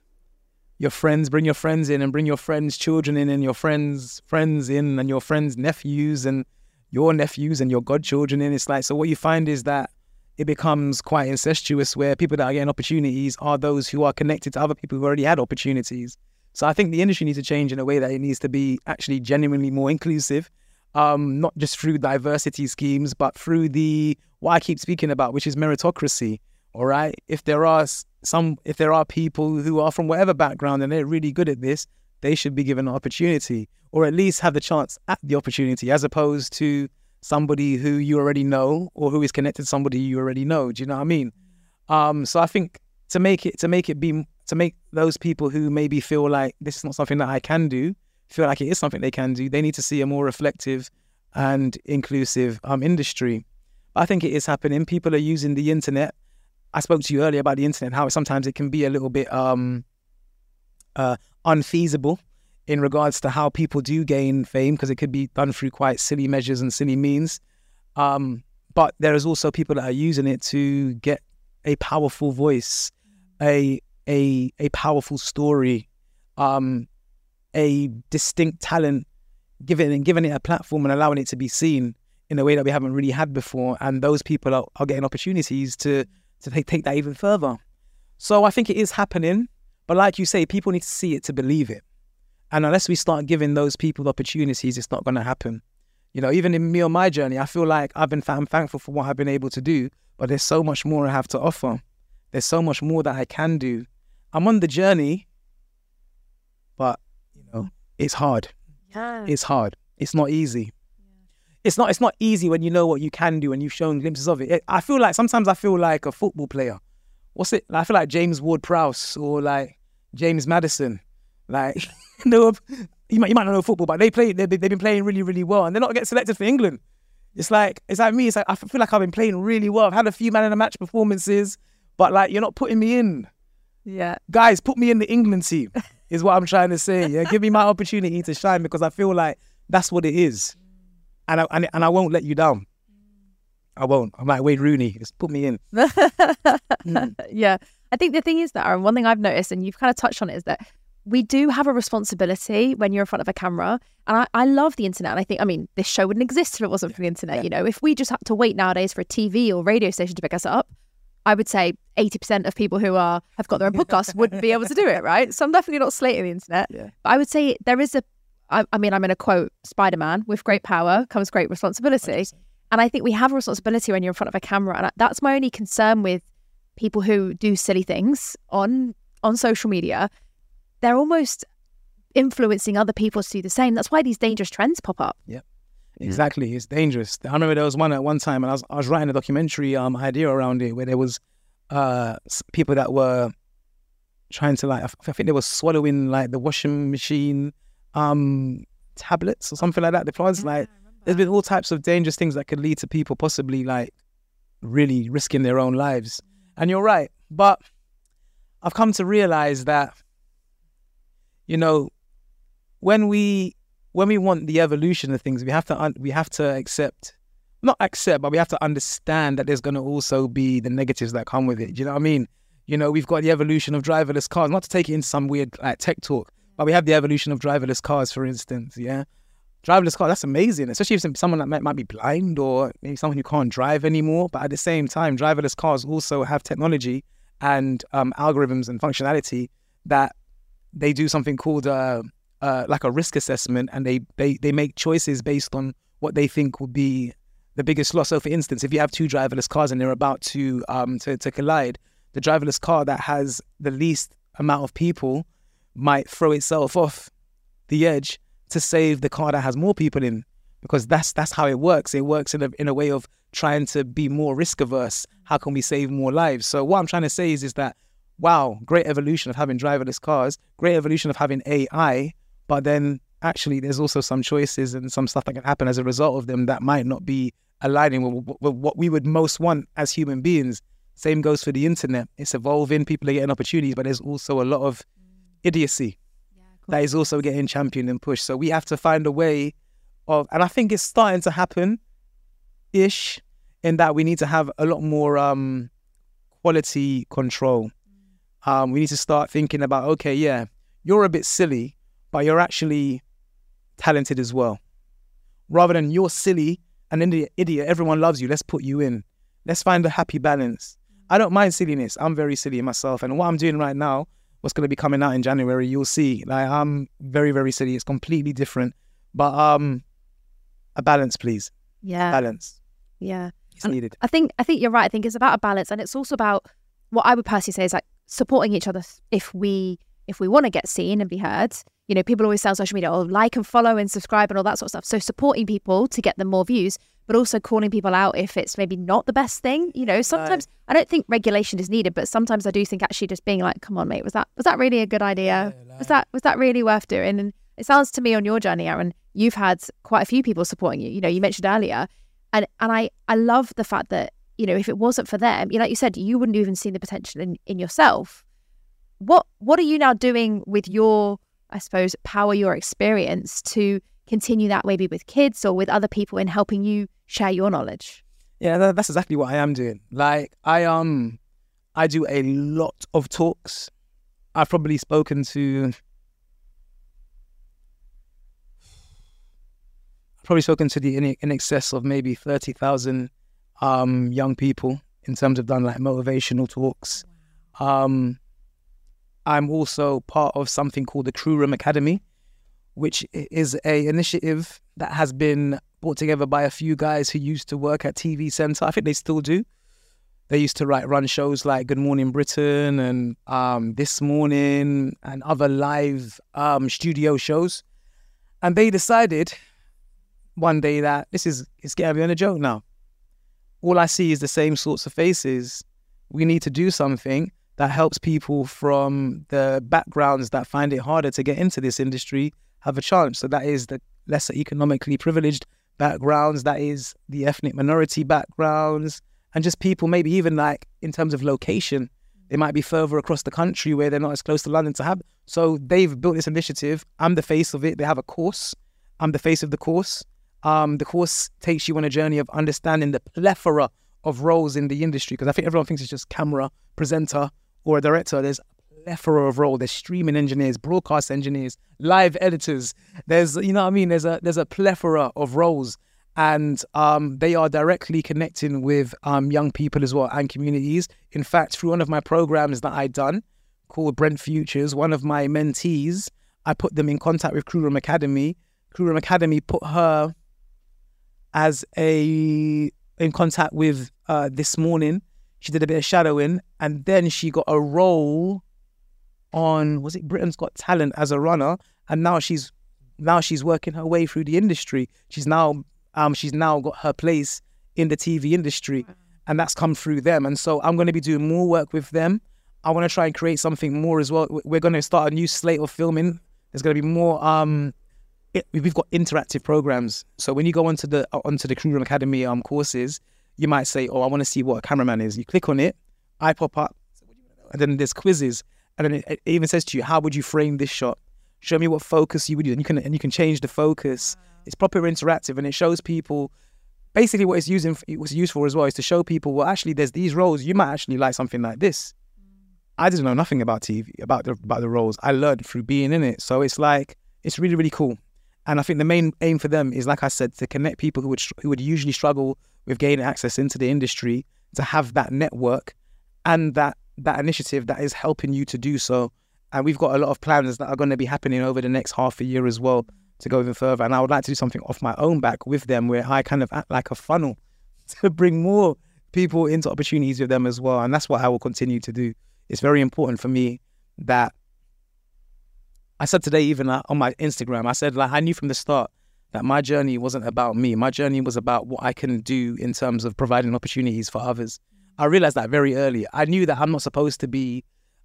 your friends bring your friends in and bring your friends' children in and your friends' friends in and your friends' nephews and your nephews and your godchildren in. It's like so. What you find is that it becomes quite incestuous, where people that are getting opportunities are those who are connected to other people who already had opportunities. So I think the industry needs to change in a way that it needs to be actually genuinely more inclusive, um, not just through diversity schemes, but through the what I keep speaking about, which is meritocracy. All right. If there are some, if there are people who are from whatever background and they're really good at this, they should be given an opportunity or at least have the chance at the opportunity as opposed to somebody who you already know or who is connected to somebody you already know. Do you know what I mean? Um, so I think to make it to make it be to make those people who maybe feel like this is not something that I can do feel like it is something they can do, they need to see a more reflective and inclusive um, industry. I think it is happening. People are using the internet. I spoke to you earlier about the internet, how sometimes it can be a little bit um, uh, unfeasible in regards to how people do gain fame because it could be done through quite silly measures and silly means. Um, but there is also people that are using it to get a powerful voice, a a a powerful story, um, a distinct talent, giving and giving it a platform and allowing it to be seen in a way that we haven't really had before. And those people are, are getting opportunities to to take, take that even further. So I think it is happening. But like you say, people need to see it to believe it. And unless we start giving those people opportunities, it's not going to happen. You know, even in me on my journey, I feel like I've been I'm thankful for what I've been able to do, but there's so much more I have to offer. There's so much more that I can do. I'm on the journey, but you know, it's hard. Yeah. It's hard. It's not easy. It's not. It's not easy when you know what you can do and you've shown glimpses of it. it I feel like sometimes I feel like a football player. What's it? I feel like James Ward-Prowse or like James Maddison. Like, no, you might you might not know football, but they play. They, they've been playing really, really well, and they're not getting selected for England. It's like it's like me. It's like I feel like I've been playing really well. I've had a few man in the match performances, but like you're not putting me in. Yeah. Guys, put me in the England team. Is what I'm trying to say. Yeah, give me my opportunity to shine because I feel like that's what it is, and I and, and I won't let you down. I won't. I'm like Wayne Rooney. Just put me in. yeah. I think the thing is that Aaron, one thing I've noticed, and you've kind of touched on it, is that we do have a responsibility when you're in front of a camera. And I, I love the internet. And I think, I mean, this show wouldn't exist if it wasn't for the internet. You know, if we just had to wait nowadays for a TV or radio station to pick us up, I would say 80% of people who are have got their own podcast wouldn't be able to do it, right? So I'm definitely not slating the internet. Yeah. But I would say there is a, I, I mean, I'm going to quote Spider Man with great power comes great responsibility. And I think we have a responsibility when you're in front of a camera. And that's my only concern with people who do silly things on on social media. They're almost influencing other people to do the same. That's why these dangerous trends pop up. Exactly. It's dangerous. I remember there was one at one time, and I was I was writing a documentary um idea around it where there was uh people that were trying to like I think they were swallowing like the washing machine um tablets or something like that. The was like there's been all types of dangerous things that could lead to people possibly like really risking their own lives. And you're right, but I've come to realize that you know when we when we want the evolution of things, we have to we have to accept, not accept, but we have to understand that there's going to also be the negatives that come with it. Do you know what I mean? You know, we've got the evolution of driverless cars. Not to take it into some weird like tech talk, but we have the evolution of driverless cars, for instance. Yeah, driverless car. That's amazing, especially if someone that might, might be blind or maybe someone who can't drive anymore. But at the same time, driverless cars also have technology and um, algorithms and functionality that they do something called uh, uh, like a risk assessment, and they, they they make choices based on what they think would be the biggest loss. So, for instance, if you have two driverless cars and they're about to um to, to collide, the driverless car that has the least amount of people might throw itself off the edge to save the car that has more people in, because that's that's how it works. It works in a in a way of trying to be more risk averse. How can we save more lives? So what I'm trying to say is is that wow, great evolution of having driverless cars, great evolution of having AI, but then actually there's also some choices and some stuff that can happen as a result of them that might not be aligning with, with what we would most want as human beings. Same goes for the internet. It's evolving, people are getting opportunities, but there's also a lot of idiocy that is also getting championed and pushed. So we have to find a way of, and I think it's starting to happen ish, in that we need to have a lot more um, quality control. Um, we need to start thinking about, okay, yeah, you're a bit silly, but you're actually talented as well. Rather than you're silly and the idiot, everyone loves you, let's put you in. Let's find a happy balance. I don't mind silliness. I'm very silly myself. And what I'm doing right now, what's going to be coming out in January, you'll see. Like I'm very, very silly. It's completely different. But um a balance, please. Yeah. Balance. Yeah. It's And needed. I think I think you're right. I think it's about a balance and it's also about what I would personally say is like supporting each other if we if we want to get seen and be heard. You know, people always say on social media, oh, like and follow and subscribe and all that sort of stuff. So supporting people to get them more views, but also calling people out if it's maybe not the best thing. You know, sometimes right. I don't think regulation is needed, but sometimes I do think actually just being like, come on, mate, was that was that really a good idea? Yeah, like... Was that was that really worth doing? And it sounds to me on your journey, Aaron, you've had quite a few people supporting you. You know, you mentioned earlier. And and I I love the fact that, you know, if it wasn't for them, you know, like you said, you wouldn't even seen the potential in, in yourself. What what are you now doing with your, I suppose, power, your experience to continue that maybe with kids or with other people in helping you share your knowledge? Yeah, that's exactly what I am doing. Like I um I do a lot of talks. I've probably spoken to probably spoken to the in, in excess of maybe 30,000 um, young people in terms of done like motivational talks. Um, I'm also part of something called the Crew Room Academy, which is a initiative that has been brought together by a few guys who used to work at TV Centre. I think they still do. They used to write run shows like Good Morning Britain and um, This Morning and other live um, studio shows. And they decided one day that this is it's getting on a joke now. All I see is the same sorts of faces. We need to do something that helps people from the backgrounds that find it harder to get into this industry have a chance. So that is the lesser economically privileged backgrounds, that is the ethnic minority backgrounds, and just people maybe even like in terms of location, they might be further across the country where they're not as close to London to have. So they've built this initiative. I'm the face of it. They have a course. I'm the face of the course. Um, the course takes you on a journey of understanding the plethora of roles in the industry because I think everyone thinks it's just camera, presenter, or a director. There's a plethora of roles. There's streaming engineers, broadcast engineers, live editors. There's you know what I mean. There's a there's a plethora of roles, and um, they are directly connecting with um, young people as well and communities. In fact, through one of my programs that I done called Brent Futures, one of my mentees, I put them in contact with Crew Room Academy. Crew Room Academy put her as a in contact with uh, this morning. She did a bit of shadowing, and then she got a role on was it Britain's Got Talent as a runner, and now she's now she's working her way through the industry. She's now um she's now got her place in the TV industry, and that's come through them. And so I'm going to be doing more work with them. I want to try and create something more as well. We're going to start a new slate of filming. There's going to be more um it, we've got interactive programs. So when you go onto the onto the Crew Room Academy um courses, you might say, "Oh, I want to see what a cameraman is." You click on it, I pop up, and then there's quizzes, and then it, it even says to you, "How would you frame this shot? Show me what focus you would do." And you can and you can change the focus. It's proper interactive, and it shows people basically what it's using it was used for as well is to show people well actually there's these roles you might actually like something like this i didn't know nothing about tv about the about the roles i learned through being in it so it's like it's really really cool and I think the main aim for them is, like I said, to connect people who would who would usually struggle with gaining access into the industry to have that network and that that initiative that is helping you to do so. And we've got a lot of plans that are going to be happening over the next half a year as well to go even further. And I would like to do something off my own back with them where I kind of act like a funnel to bring more people into opportunities with them as well. And that's what I will continue to do. It's very important for me that I said today, even uh, on my Instagram, I said like I knew from the start that my journey wasn't about me. My journey was about what I can do in terms of providing opportunities for others. I realized that very early. I knew that I'm not supposed to be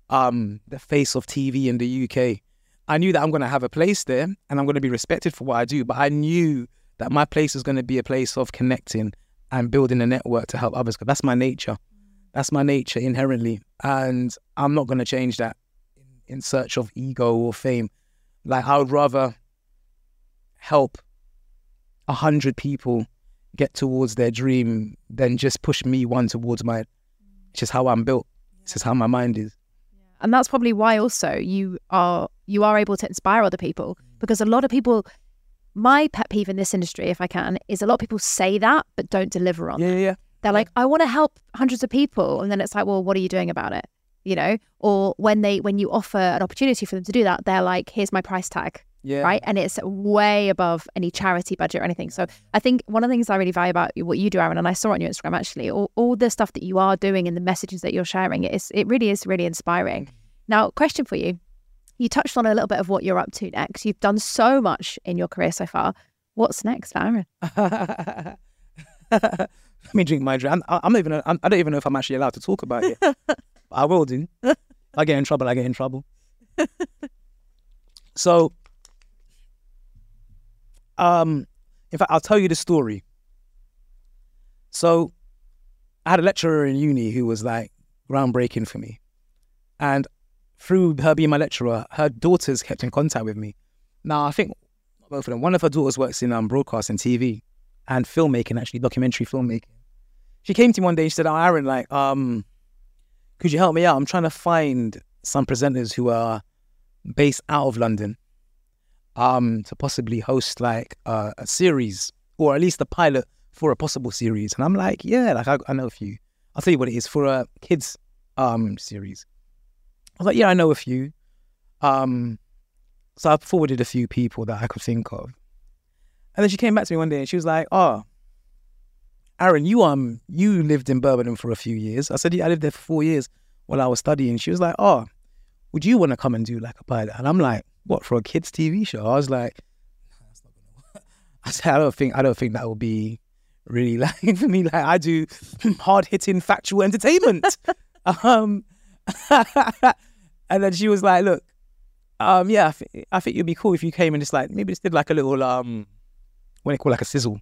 um, the face of TV in the UK. I knew that I'm going to have a place there and I'm going to be respected for what I do. But I knew that my place is going to be a place of connecting and building a network to help others. Because that's my nature. That's my nature inherently, and I'm not going to change that in search of ego or fame. Like I would rather help a hundred people get towards their dream than just push me one towards mine. It's just how I'm built. It's just how my mind is. And that's probably why also you are you are able to inspire other people because a lot of people my pet peeve in this industry, if I can, is a lot of people say that but don't deliver on yeah, that. Yeah, yeah. They're like, I want to help hundreds of people. And then it's like, well, what are you doing about it? you know or when they when you offer an opportunity for them to do that they're like here's my price tag Yeah. right? And it's way above any charity budget or anything. So I think one of the things I really value about what you do, Aaron, and I saw on your Instagram actually, all, all the stuff that you are doing and the messages that you're sharing, it's, it really is really inspiring. Mm. Now, question for you. You touched on a little bit of what you're up to next. You've done so much in your career so far. What's next, Aaron? Let me drink my drink. I'm, I'm not even. I'm, I don't even know if I'm actually allowed to talk about it. I will do. If I get in trouble. I get in trouble. so, um, in fact, I'll tell you the story. So, I had a lecturer in uni who was like groundbreaking for me, and through her being my lecturer, her daughters kept in contact with me. Now, I think both of them. One of her daughters works in um, broadcast and TV and filmmaking, actually, documentary filmmaking. She came to me one day and she said, Oh, Aaron, like, um, could you help me out? I'm trying to find some presenters who are based out of London um, to possibly host like uh, a series or at least a pilot for a possible series. And I'm like, yeah, like I, I know a few. I'll tell you what it is for a kids um, series. I was like, yeah, I know a few. Um, so I forwarded a few people that I could think of. And then she came back to me one day and she was like, Oh, Aaron, you um you lived in Birmingham for a few years. I said, Yeah, I lived there for four years while I was studying. She was like, Oh, would you want to come and do like a pilot? And I'm like, What, for a kids TV show? I was like, That's not gonna work. I said, I don't think I don't think that will be really like for me. Like I do hard hitting factual entertainment. um and then she was like, Look, um, yeah, I, th- I think you'd be cool if you came and just like maybe just did like a little um, what do you call like a sizzle,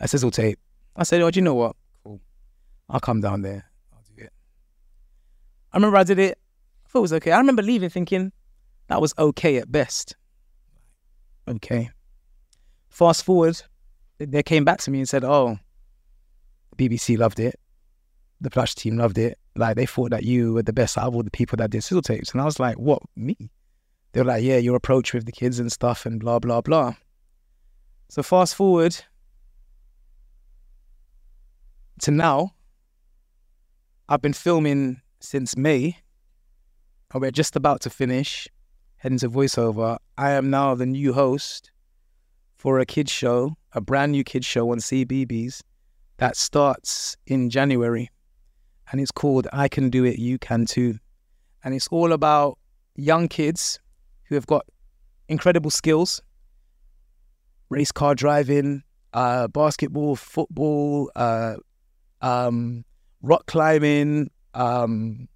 a sizzle tape. I said, oh, do you know what? Cool, I'll come down there. I'll do it. I remember I did it. It was okay. I remember leaving thinking that was okay at best. Okay. Fast forward, they came back to me and said, oh, BBC loved it. The production team loved it. Like they thought that you were the best out of all the people that did sizzle tapes. And I was like, what, me? they were like, yeah, your approach with the kids and stuff and blah, blah, blah. So fast forward to now, I've been filming since May, and we're just about to finish, heading to voiceover. I am now the new host for a kids show, a brand new kids show on CBBC that starts in January. And it's called I Can Do It, You Can Too. And it's all about young kids who have got incredible skills race car driving, uh, basketball, football, uh, um, rock climbing, um,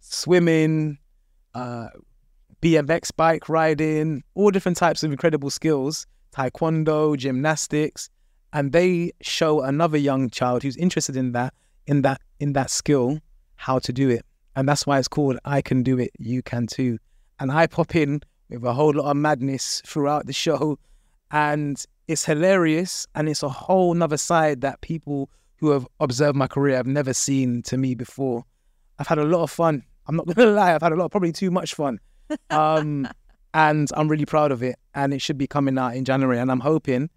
swimming, uh, BMX bike riding, all different types of incredible skills, taekwondo, gymnastics, and they show another young child who's interested in that in that in that skill how to do it. And that's why it's called I Can Do It, You Can Too. And I pop in with a whole lot of madness throughout the show. And it's hilarious. And it's a whole nother side that people who have observed my career have never seen to me before. I've had a lot of fun. I'm not going to lie. I've had a lot, probably too much fun. Um, and I'm really proud of it. And it should be coming out in January. And I'm hoping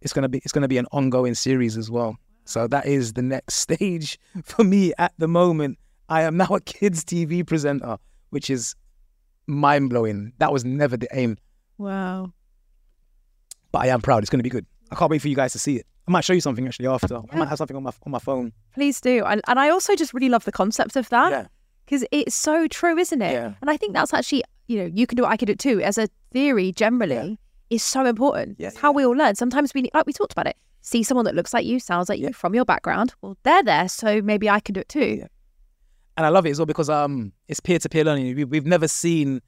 it's going to be, it's going to be an ongoing series as well. So that is the next stage for me at the moment. I am now a kids TV presenter, which is mind blowing. That was never the aim. Wow. But I am proud. It's going to be good. I can't wait for you guys to see it. I might show you something actually after. I might have something on my on my phone. Please do. And, and I also just really love the concept of that. Yeah. Because it's so true, isn't it? Yeah. And I think that's actually, you know, you can do it, I can do it too. As a theory, generally, Yeah. is so important. Yeah, It's how we all learn. Sometimes we, like we talked about it, see someone that looks like you, sounds like you from your background. Well, they're there, so maybe I can do it too. Yeah. and I love it as well because um, it's peer to peer learning. We, we've never seen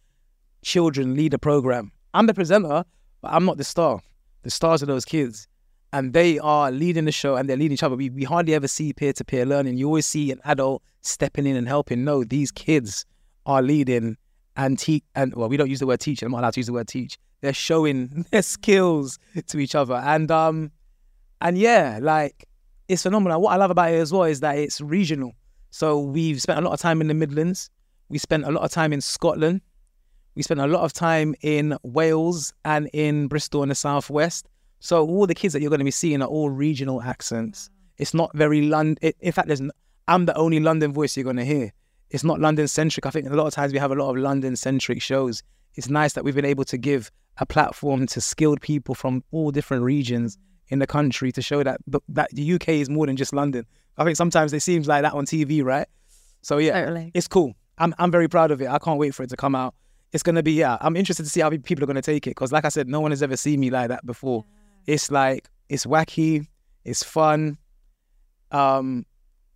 children lead a program. I'm the presenter, but I'm not the star. The stars are those kids, and they are leading the show and they're leading each other. We, we hardly ever see peer to peer learning. You always see an adult stepping in and helping. No, these kids are leading and teach. And well, we don't use the word teach. I'm not allowed to use the word teach. They're showing their skills to each other, and um, and yeah, like it's phenomenal. What I love about it as well is that it's regional. So we've spent a lot of time in the Midlands. We spent a lot of time in Scotland. We spent a lot of time in Wales and in Bristol in the southwest. So all the kids that you're going to be seeing are all regional accents. It's not very London. In fact, there's n- I'm the only London voice you're going to hear. it's not London centric. I think a lot of times we have a lot of London centric shows. It's nice that we've been able to give a platform to skilled people from all different regions in the country to show that that the UK is more than just London. I think sometimes it seems like that on TV, right? So yeah, Totally. it's cool. I'm I'm very proud of it. I can't wait for it to come out. It's gonna be yeah. I'm interested to see how people are gonna take it because, like I said, no one has ever seen me like that before. It's like it's wacky, it's fun. Um,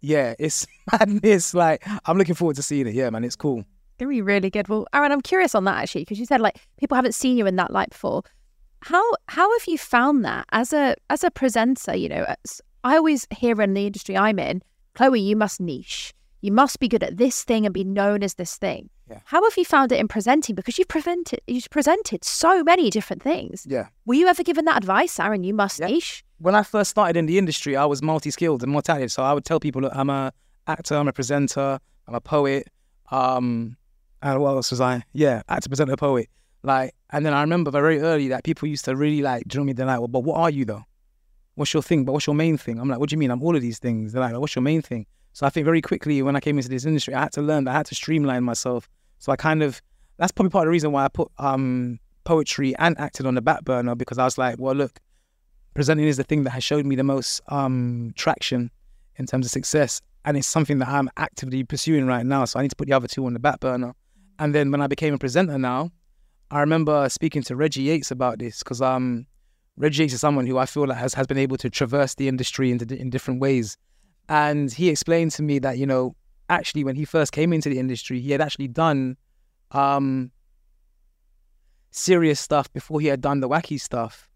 yeah, it's madness. Like I'm looking forward to seeing it. Yeah, man, it's cool. Gonna be really good. Well, Aaron, I'm curious on that actually because you said like people haven't seen you in that light before. How how have you found that as a as a presenter? You know, I always hear in the industry I'm in, Chloe, you must niche. You must be good at this thing and be known as this thing. Yeah. How have you found it in presenting? Because you've presented you've presented so many different things. Yeah. Were you ever given that advice, Aaron? You must Yeah. niche. When I first started in the industry, I was multi-skilled and multi-talented. So I would tell people, look, I'm a actor, I'm a presenter, I'm a poet. Um, and what else was I? Yeah, actor, presenter, poet. Like, and then I remember very early that people used to really like drill me. They're like, well, but what are you though? What's your thing? But what's your main thing? I'm like, what do you mean? I'm all of these things. They're like, what's your main thing? So I think very quickly when I came into this industry, I had to learn I had to streamline myself. So I kind of that's probably part of the reason why I put um poetry and acting on the back burner because I was like, well, look, presenting is the thing that has showed me the most um traction in terms of success, and it's something that I'm actively pursuing right now. So I need to put the other two on the back burner. And then when I became a presenter now, I remember speaking to Reggie Yates about this because um Reggie Yates is someone who I feel like has, has been able to traverse the industry in, in different ways. And he explained to me that, you know, actually when he first came into the industry, he had actually done um, serious stuff before he had done the wacky stuff.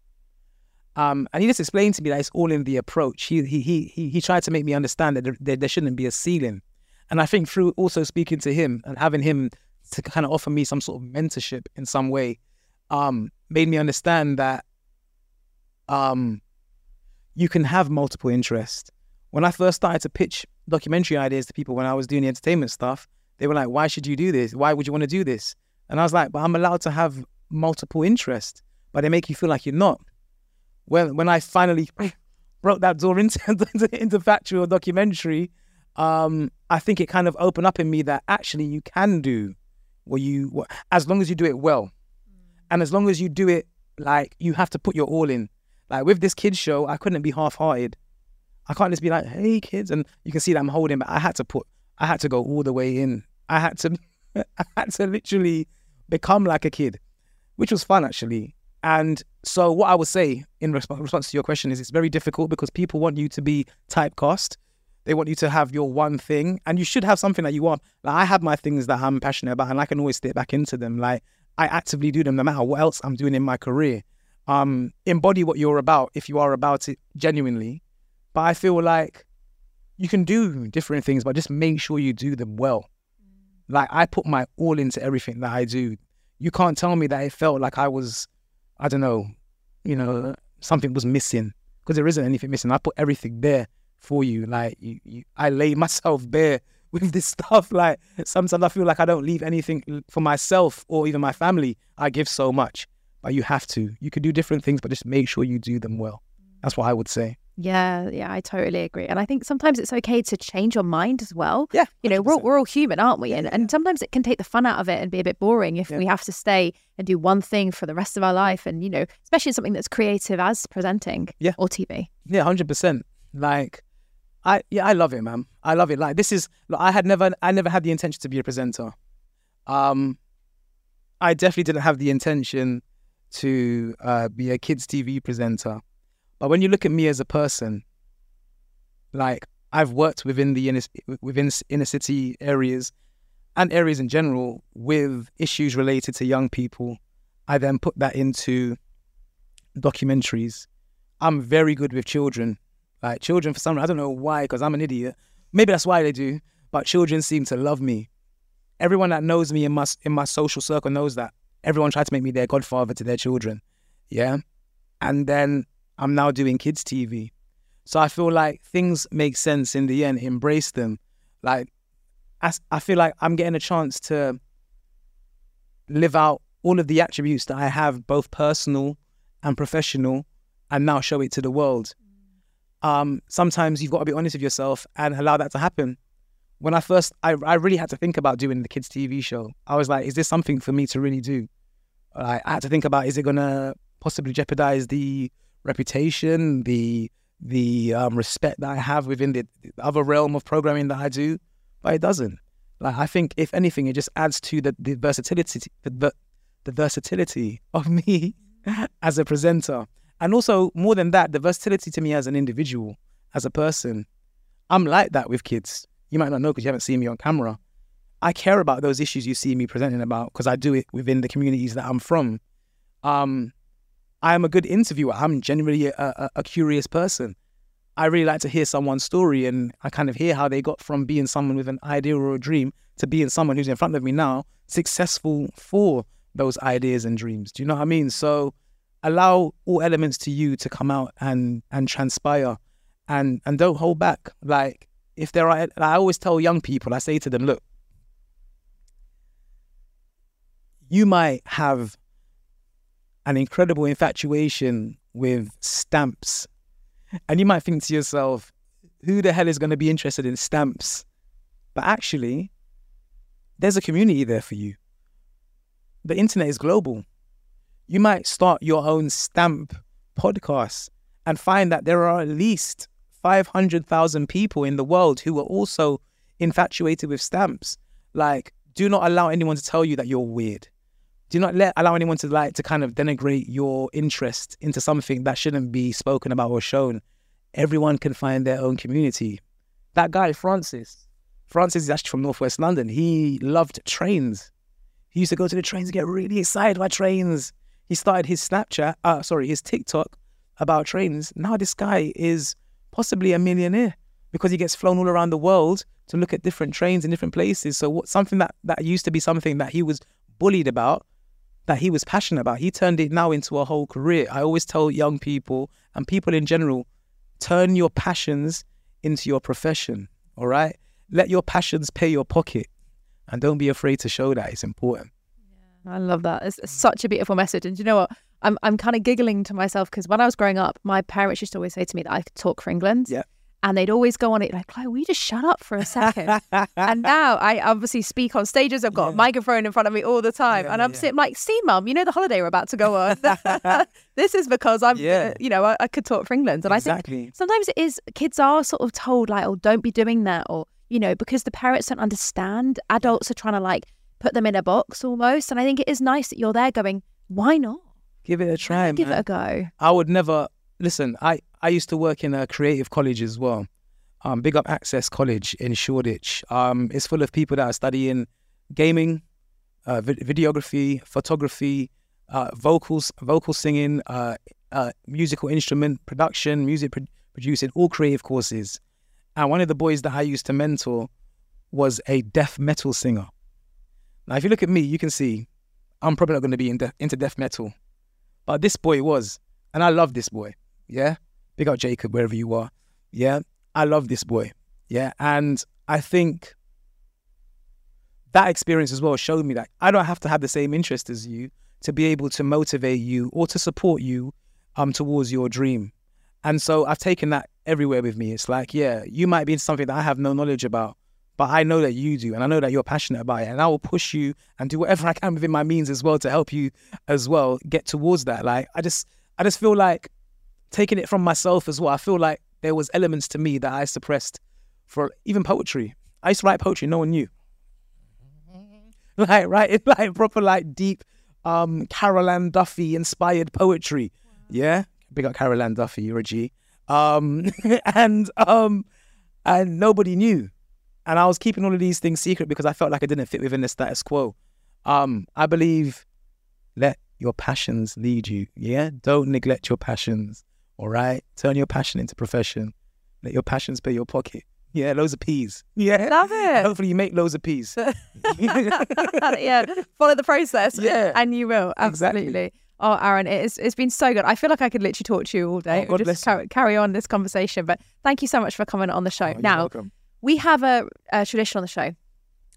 Um, and he just explained to me that it's all in the approach. He he he he, tried to make me understand that there, there, there shouldn't be a ceiling. And I think through also speaking to him and having him to kind of offer me some sort of mentorship in some way, um, made me understand that um, you can have multiple interests. When I first started to pitch documentary ideas to people when I was doing the entertainment stuff, they were like, "Why should you do this? Why would you want to do this?" And I was like, "But I'm allowed to have multiple interests, but they make you feel like you're not." When when I finally broke that door into into, factual documentary, um, I think it kind of opened up in me that actually you can do what you what, as long as you do it well, and as long as you do it like you have to put your all in. Like with this kids show, I couldn't be half-hearted. I can't just be like, "Hey kids," and you can see that I'm holding, but I had to put, I had to go all the way in. I had to, I had to literally become like a kid, which was fun actually. And so, what I would say in resp- response to your question is, it's very difficult because people want you to be typecast. They want you to have your one thing, and you should have something that you want. Like I have my things that I'm passionate about, and I can always step back into them. Like I actively do them, no matter what else I'm doing in my career. Um, embody what you're about if you are about it genuinely. But I feel like you can do different things, but just make sure you do them well. Mm. Like I put my all into everything that I do. You can't tell me that it felt like I was, I don't know, you know, something was missing because there isn't anything missing. I put everything there for you. Like you, you, I lay myself bare with this stuff. Like sometimes I feel like I don't leave anything for myself or even my family. I give so much, but you have to. You could do different things, but just make sure you do them well. Mm. That's what I would say. Yeah, yeah, I totally agree. And I think sometimes it's okay to change your mind as well. Yeah, You know, we're, all- 100%. we're all human, aren't we? And, and sometimes it can take the fun out of it and be a bit boring if Yeah. we have to stay and do one thing for the rest of our life. And, you know, especially something that's creative as presenting Yeah. or TV. Yeah, hundred percent. Like, I yeah, I love it, man. I love it. Like, this is. Look, I had never, I never had the intention to be a presenter. Um, I definitely didn't have the intention to uh, be a kids TV presenter. But when you look at me as a person, like I've worked within the inner, within inner city areas and areas in general with issues related to young people. I then put that into documentaries. I'm very good with children. Like children, for some reason, I don't know why, because I'm an idiot. Maybe that's why they do. But children seem to love me. Everyone that knows me in my in my social circle knows that. Everyone tried to make me their godfather to their children. Yeah, and then I'm now doing kids TV. So I feel like things make sense in the end. Embrace them. Like I, I feel like I'm getting a chance to live out all of the attributes that I have, both personal and professional, and now show it to the world. Um, sometimes you've got to be honest with yourself and allow that to happen. when I first, I, I really had to think about doing the kids' TV show. I was like, is this something for me to really do? I, had to think about, is it gonna possibly jeopardize the reputation, the the um, respect that I have within the, the other realm of programming that I do? But it doesn't. Like I think, if anything, it just adds to the, the versatility, the, the versatility of me as a presenter, and also more than that, the versatility to me as an individual, as a person. I'm like that with kids. You might not know because you haven't seen me on camera. I care about those issues you see me presenting about because I do it within the communities that I'm from. Um, I am a good interviewer. I'm genuinely a, a, a, curious person. I really like to hear someone's story and I kind of hear how they got from being someone with an idea or a dream to being someone who's in front of me now, successful for those ideas and dreams. Do you know what I mean? So allow all elements to you to come out and and transpire and and don't hold back. Like if there are I always tell young people, I say to them, look, you might have an incredible infatuation with stamps. And you might think to yourself, who the hell is going to be interested in stamps? But actually, there's a community there for you. The internet is global. You might start your own stamp podcast and find that there are at least 500,000 people in the world who are also infatuated with stamps. Like, do not allow anyone to tell you that you're weird do not let allow anyone to like to kind of denigrate your interest into something that shouldn't be spoken about or shown. Everyone can find their own community. That guy, Francis, Francis is actually from Northwest London. He loved trains. He used to go to the trains and get really excited by trains. He started his Snapchat, uh, sorry, his TikTok about trains. Now this guy is possibly a millionaire because he gets flown all around the world to look at different trains in different places. So what, something that, that used to be something that he was bullied about that he was passionate about. He turned it now into a whole career. I always tell young people and people in general, turn your passions into your profession. All right. Let your passions pay your pocket and don't be afraid to show that. It's important. Yeah, I love that. It's, it's such a beautiful message. And you know what? I'm, I'm kind of giggling to myself because when I was growing up, my parents used to always say to me that I could talk for England. Yeah and they'd always go on it like, Chloe, will you just shut up for a second? and now I obviously speak on stages. I've got yeah. a microphone in front of me all the time, yeah, and I'm yeah. sitting like, "See, mum, you know the holiday we're about to go on. this is because I'm, yeah. Uh, you know, I, I, could talk for England." And exactly. I think sometimes it is kids are sort of told like, "Oh, don't be doing that," or you know, because the parents don't understand. Adults are trying to like put them in a box almost, and I think it is nice that you're there going, "Why not?" Give it a try. Give it a go. I would never listen. I I used to work in a creative college as well. Um, big up Access College in Shoreditch. Um, it's full of people that are studying gaming, uh, videography, photography, uh, vocals, vocal singing, uh, uh musical instrument production, music pro- producing, all creative courses. And one of the boys that I used to mentor was a death metal singer. Now, if you look at me, you can see I'm probably not going to be in de- into death metal, but this boy was, and I love this boy. Yeah, big up Jacob wherever you are. Yeah, I love this boy. Yeah. And I think that experience as well showed me that I don't have to have the same interest as you to be able to motivate you or to support you um towards your dream. And so I've taken that everywhere with me. It's like, yeah, you might be in something that I have no knowledge about, but I know that you do, and I know that you're passionate about it, and I will push you and do whatever I can within my means as well to help you as well get towards that. Like I just I just feel like taking it from myself as well. I feel like there was elements to me that I suppressed for even poetry. I used to write poetry, no one knew. like right, it's like proper like deep um Carol Ann Duffy inspired poetry. Wow. Yeah. Big up Carol Ann Duffy, you're a G. Um and um and nobody knew. And I was keeping all of these things secret because I felt like I didn't fit within the status quo. Um, I believe let your passions lead you. Yeah. Don't neglect your passions. All right. Turn your passion into profession. Let your passions pay your pocket. Yeah, loads of peas. Yeah. Love it. Hopefully you make loads of peas. yeah. Follow the process. Yeah. And you will. Absolutely. Exactly. Oh, Aaron, it's it's been so good. I feel like I could literally talk to you all day. Oh, God just carry, carry, on this conversation. But thank you so much for coming on the show. Oh, now, welcome. we have a, a tradition on the show.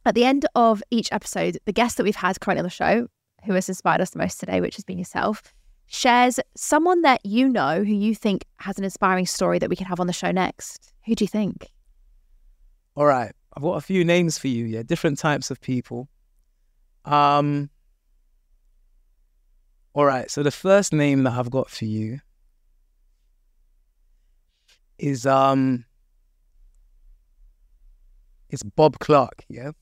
At the end of each episode, the guest that we've had currently on the show, who has inspired us the most today, which has been yourself, shares someone that you know who you think has an inspiring story that we can have on the show next. Who do you think? All right. I've got a few names for you. Yeah, different types of people. Um. All right. So the first name that I've got for you is um. It's Bob Clark. Yeah.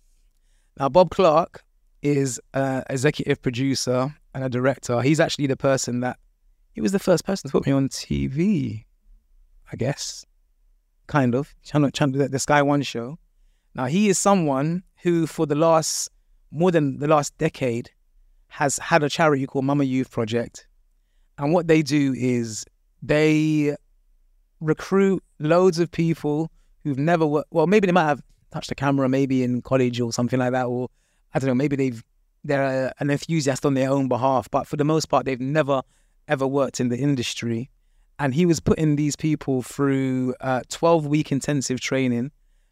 Now Bob Clark is an executive producer and a director. He's actually the person that he was the first person to put me on TV, I guess, kind of. The Sky One show. Now he is someone who, for the last more than the last decade, has had a charity called Mama Youth Project, and what they do is they recruit loads of people who've never worked. Well, maybe they might have touched a camera, maybe in college or something like that, or I don't know, maybe they've they're an enthusiast on their own behalf, but for the most part, they've never ever worked in the industry. And he was putting these people through uh, 12 week intensive training.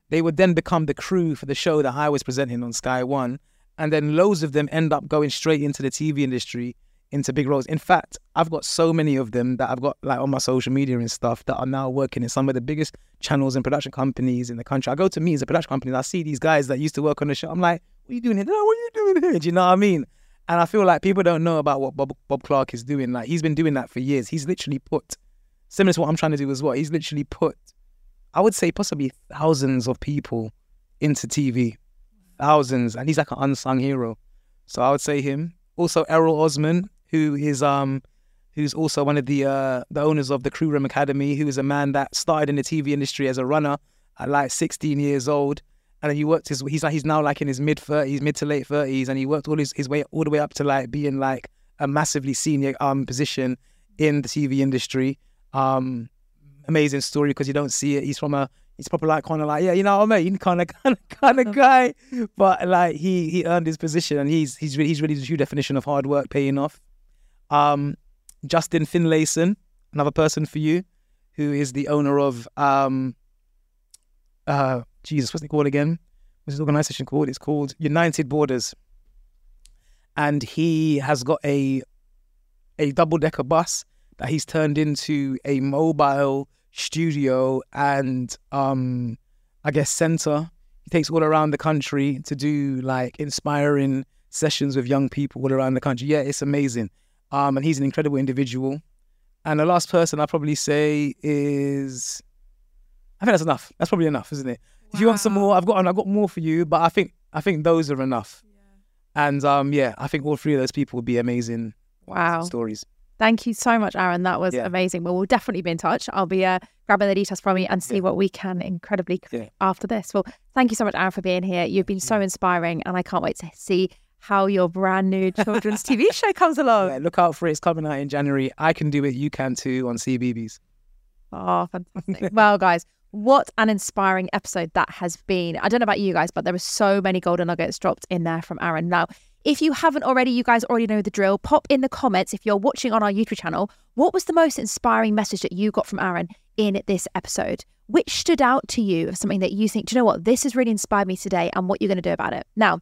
They would then become the crew for the show that I was presenting on Sky One. And then loads of them end up going straight into the TV industry, into big roles. In fact, I've got so many of them that I've got like on my social media and stuff that are now working in some of the biggest channels and production companies in the country. I go to meetings at production companies, I see these guys that used to work on the show. I'm like, what are you doing here? What are you doing here? Do you know what I mean? And I feel like people don't know about what Bob, Bob Clark is doing. Like he's been doing that for years. He's literally put, similar to what I'm trying to do as well, he's literally put, I would say possibly thousands of people into TV. Thousands. And he's like an unsung hero. So I would say him. Also Errol Osman, who is um who's also one of the uh the owners of the Crew Room Academy, who is a man that started in the TV industry as a runner at like 16 years old and he worked his he's like he's now like in his mid thirties, mid to late thirties, and he worked all his, his way all the way up to like being like a massively senior um position in the TV industry. Um, amazing story because you don't see it. He's from a he's probably like kind of like yeah, you know what I mean, kind of kind of kind of guy, but like he he earned his position and he's he's really, he's really the true definition of hard work paying off. Um, Justin Finlayson, another person for you, who is the owner of um, uh, Jesus, what's it called again? What's his organization called? It's called United Borders. And he has got a a double decker bus that he's turned into a mobile studio and um I guess center. He takes all around the country to do like inspiring sessions with young people all around the country. Yeah, it's amazing. Um and he's an incredible individual. And the last person I'd probably say is I think that's enough. That's probably enough, isn't it? Wow. If you want some more, I've got I've got more for you, but I think I think those are enough. Yeah. And um, yeah, I think all three of those people would be amazing. Wow, stories. Thank you so much, Aaron. That was yeah. amazing. Well, we'll definitely be in touch. I'll be uh, grabbing the details from you and see yeah. what we can incredibly yeah. after this. Well, thank you so much, Aaron, for being here. You've been so inspiring, and I can't wait to see how your brand new children's TV show comes along. look out for it. It's coming out in January. I can do it. You can too on CBeebies. Oh, fantastic. well, guys, what an inspiring episode that has been. I don't know about you guys, but there were so many golden nuggets dropped in there from Aaron. Now, if you haven't already, you guys already know the drill. Pop in the comments if you're watching on our YouTube channel. What was the most inspiring message that you got from Aaron in this episode? Which stood out to you of something that you think, do you know what, this has really inspired me today and what you're going to do about it? Now,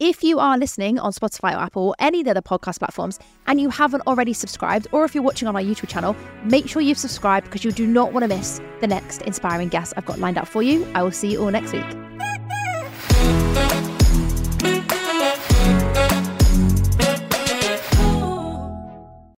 if you are listening on Spotify or Apple or any of the other podcast platforms and you haven't already subscribed, or if you're watching on our YouTube channel, make sure you've subscribed because you do not want to miss the next inspiring guest I've got lined up for you. I will see you all next week.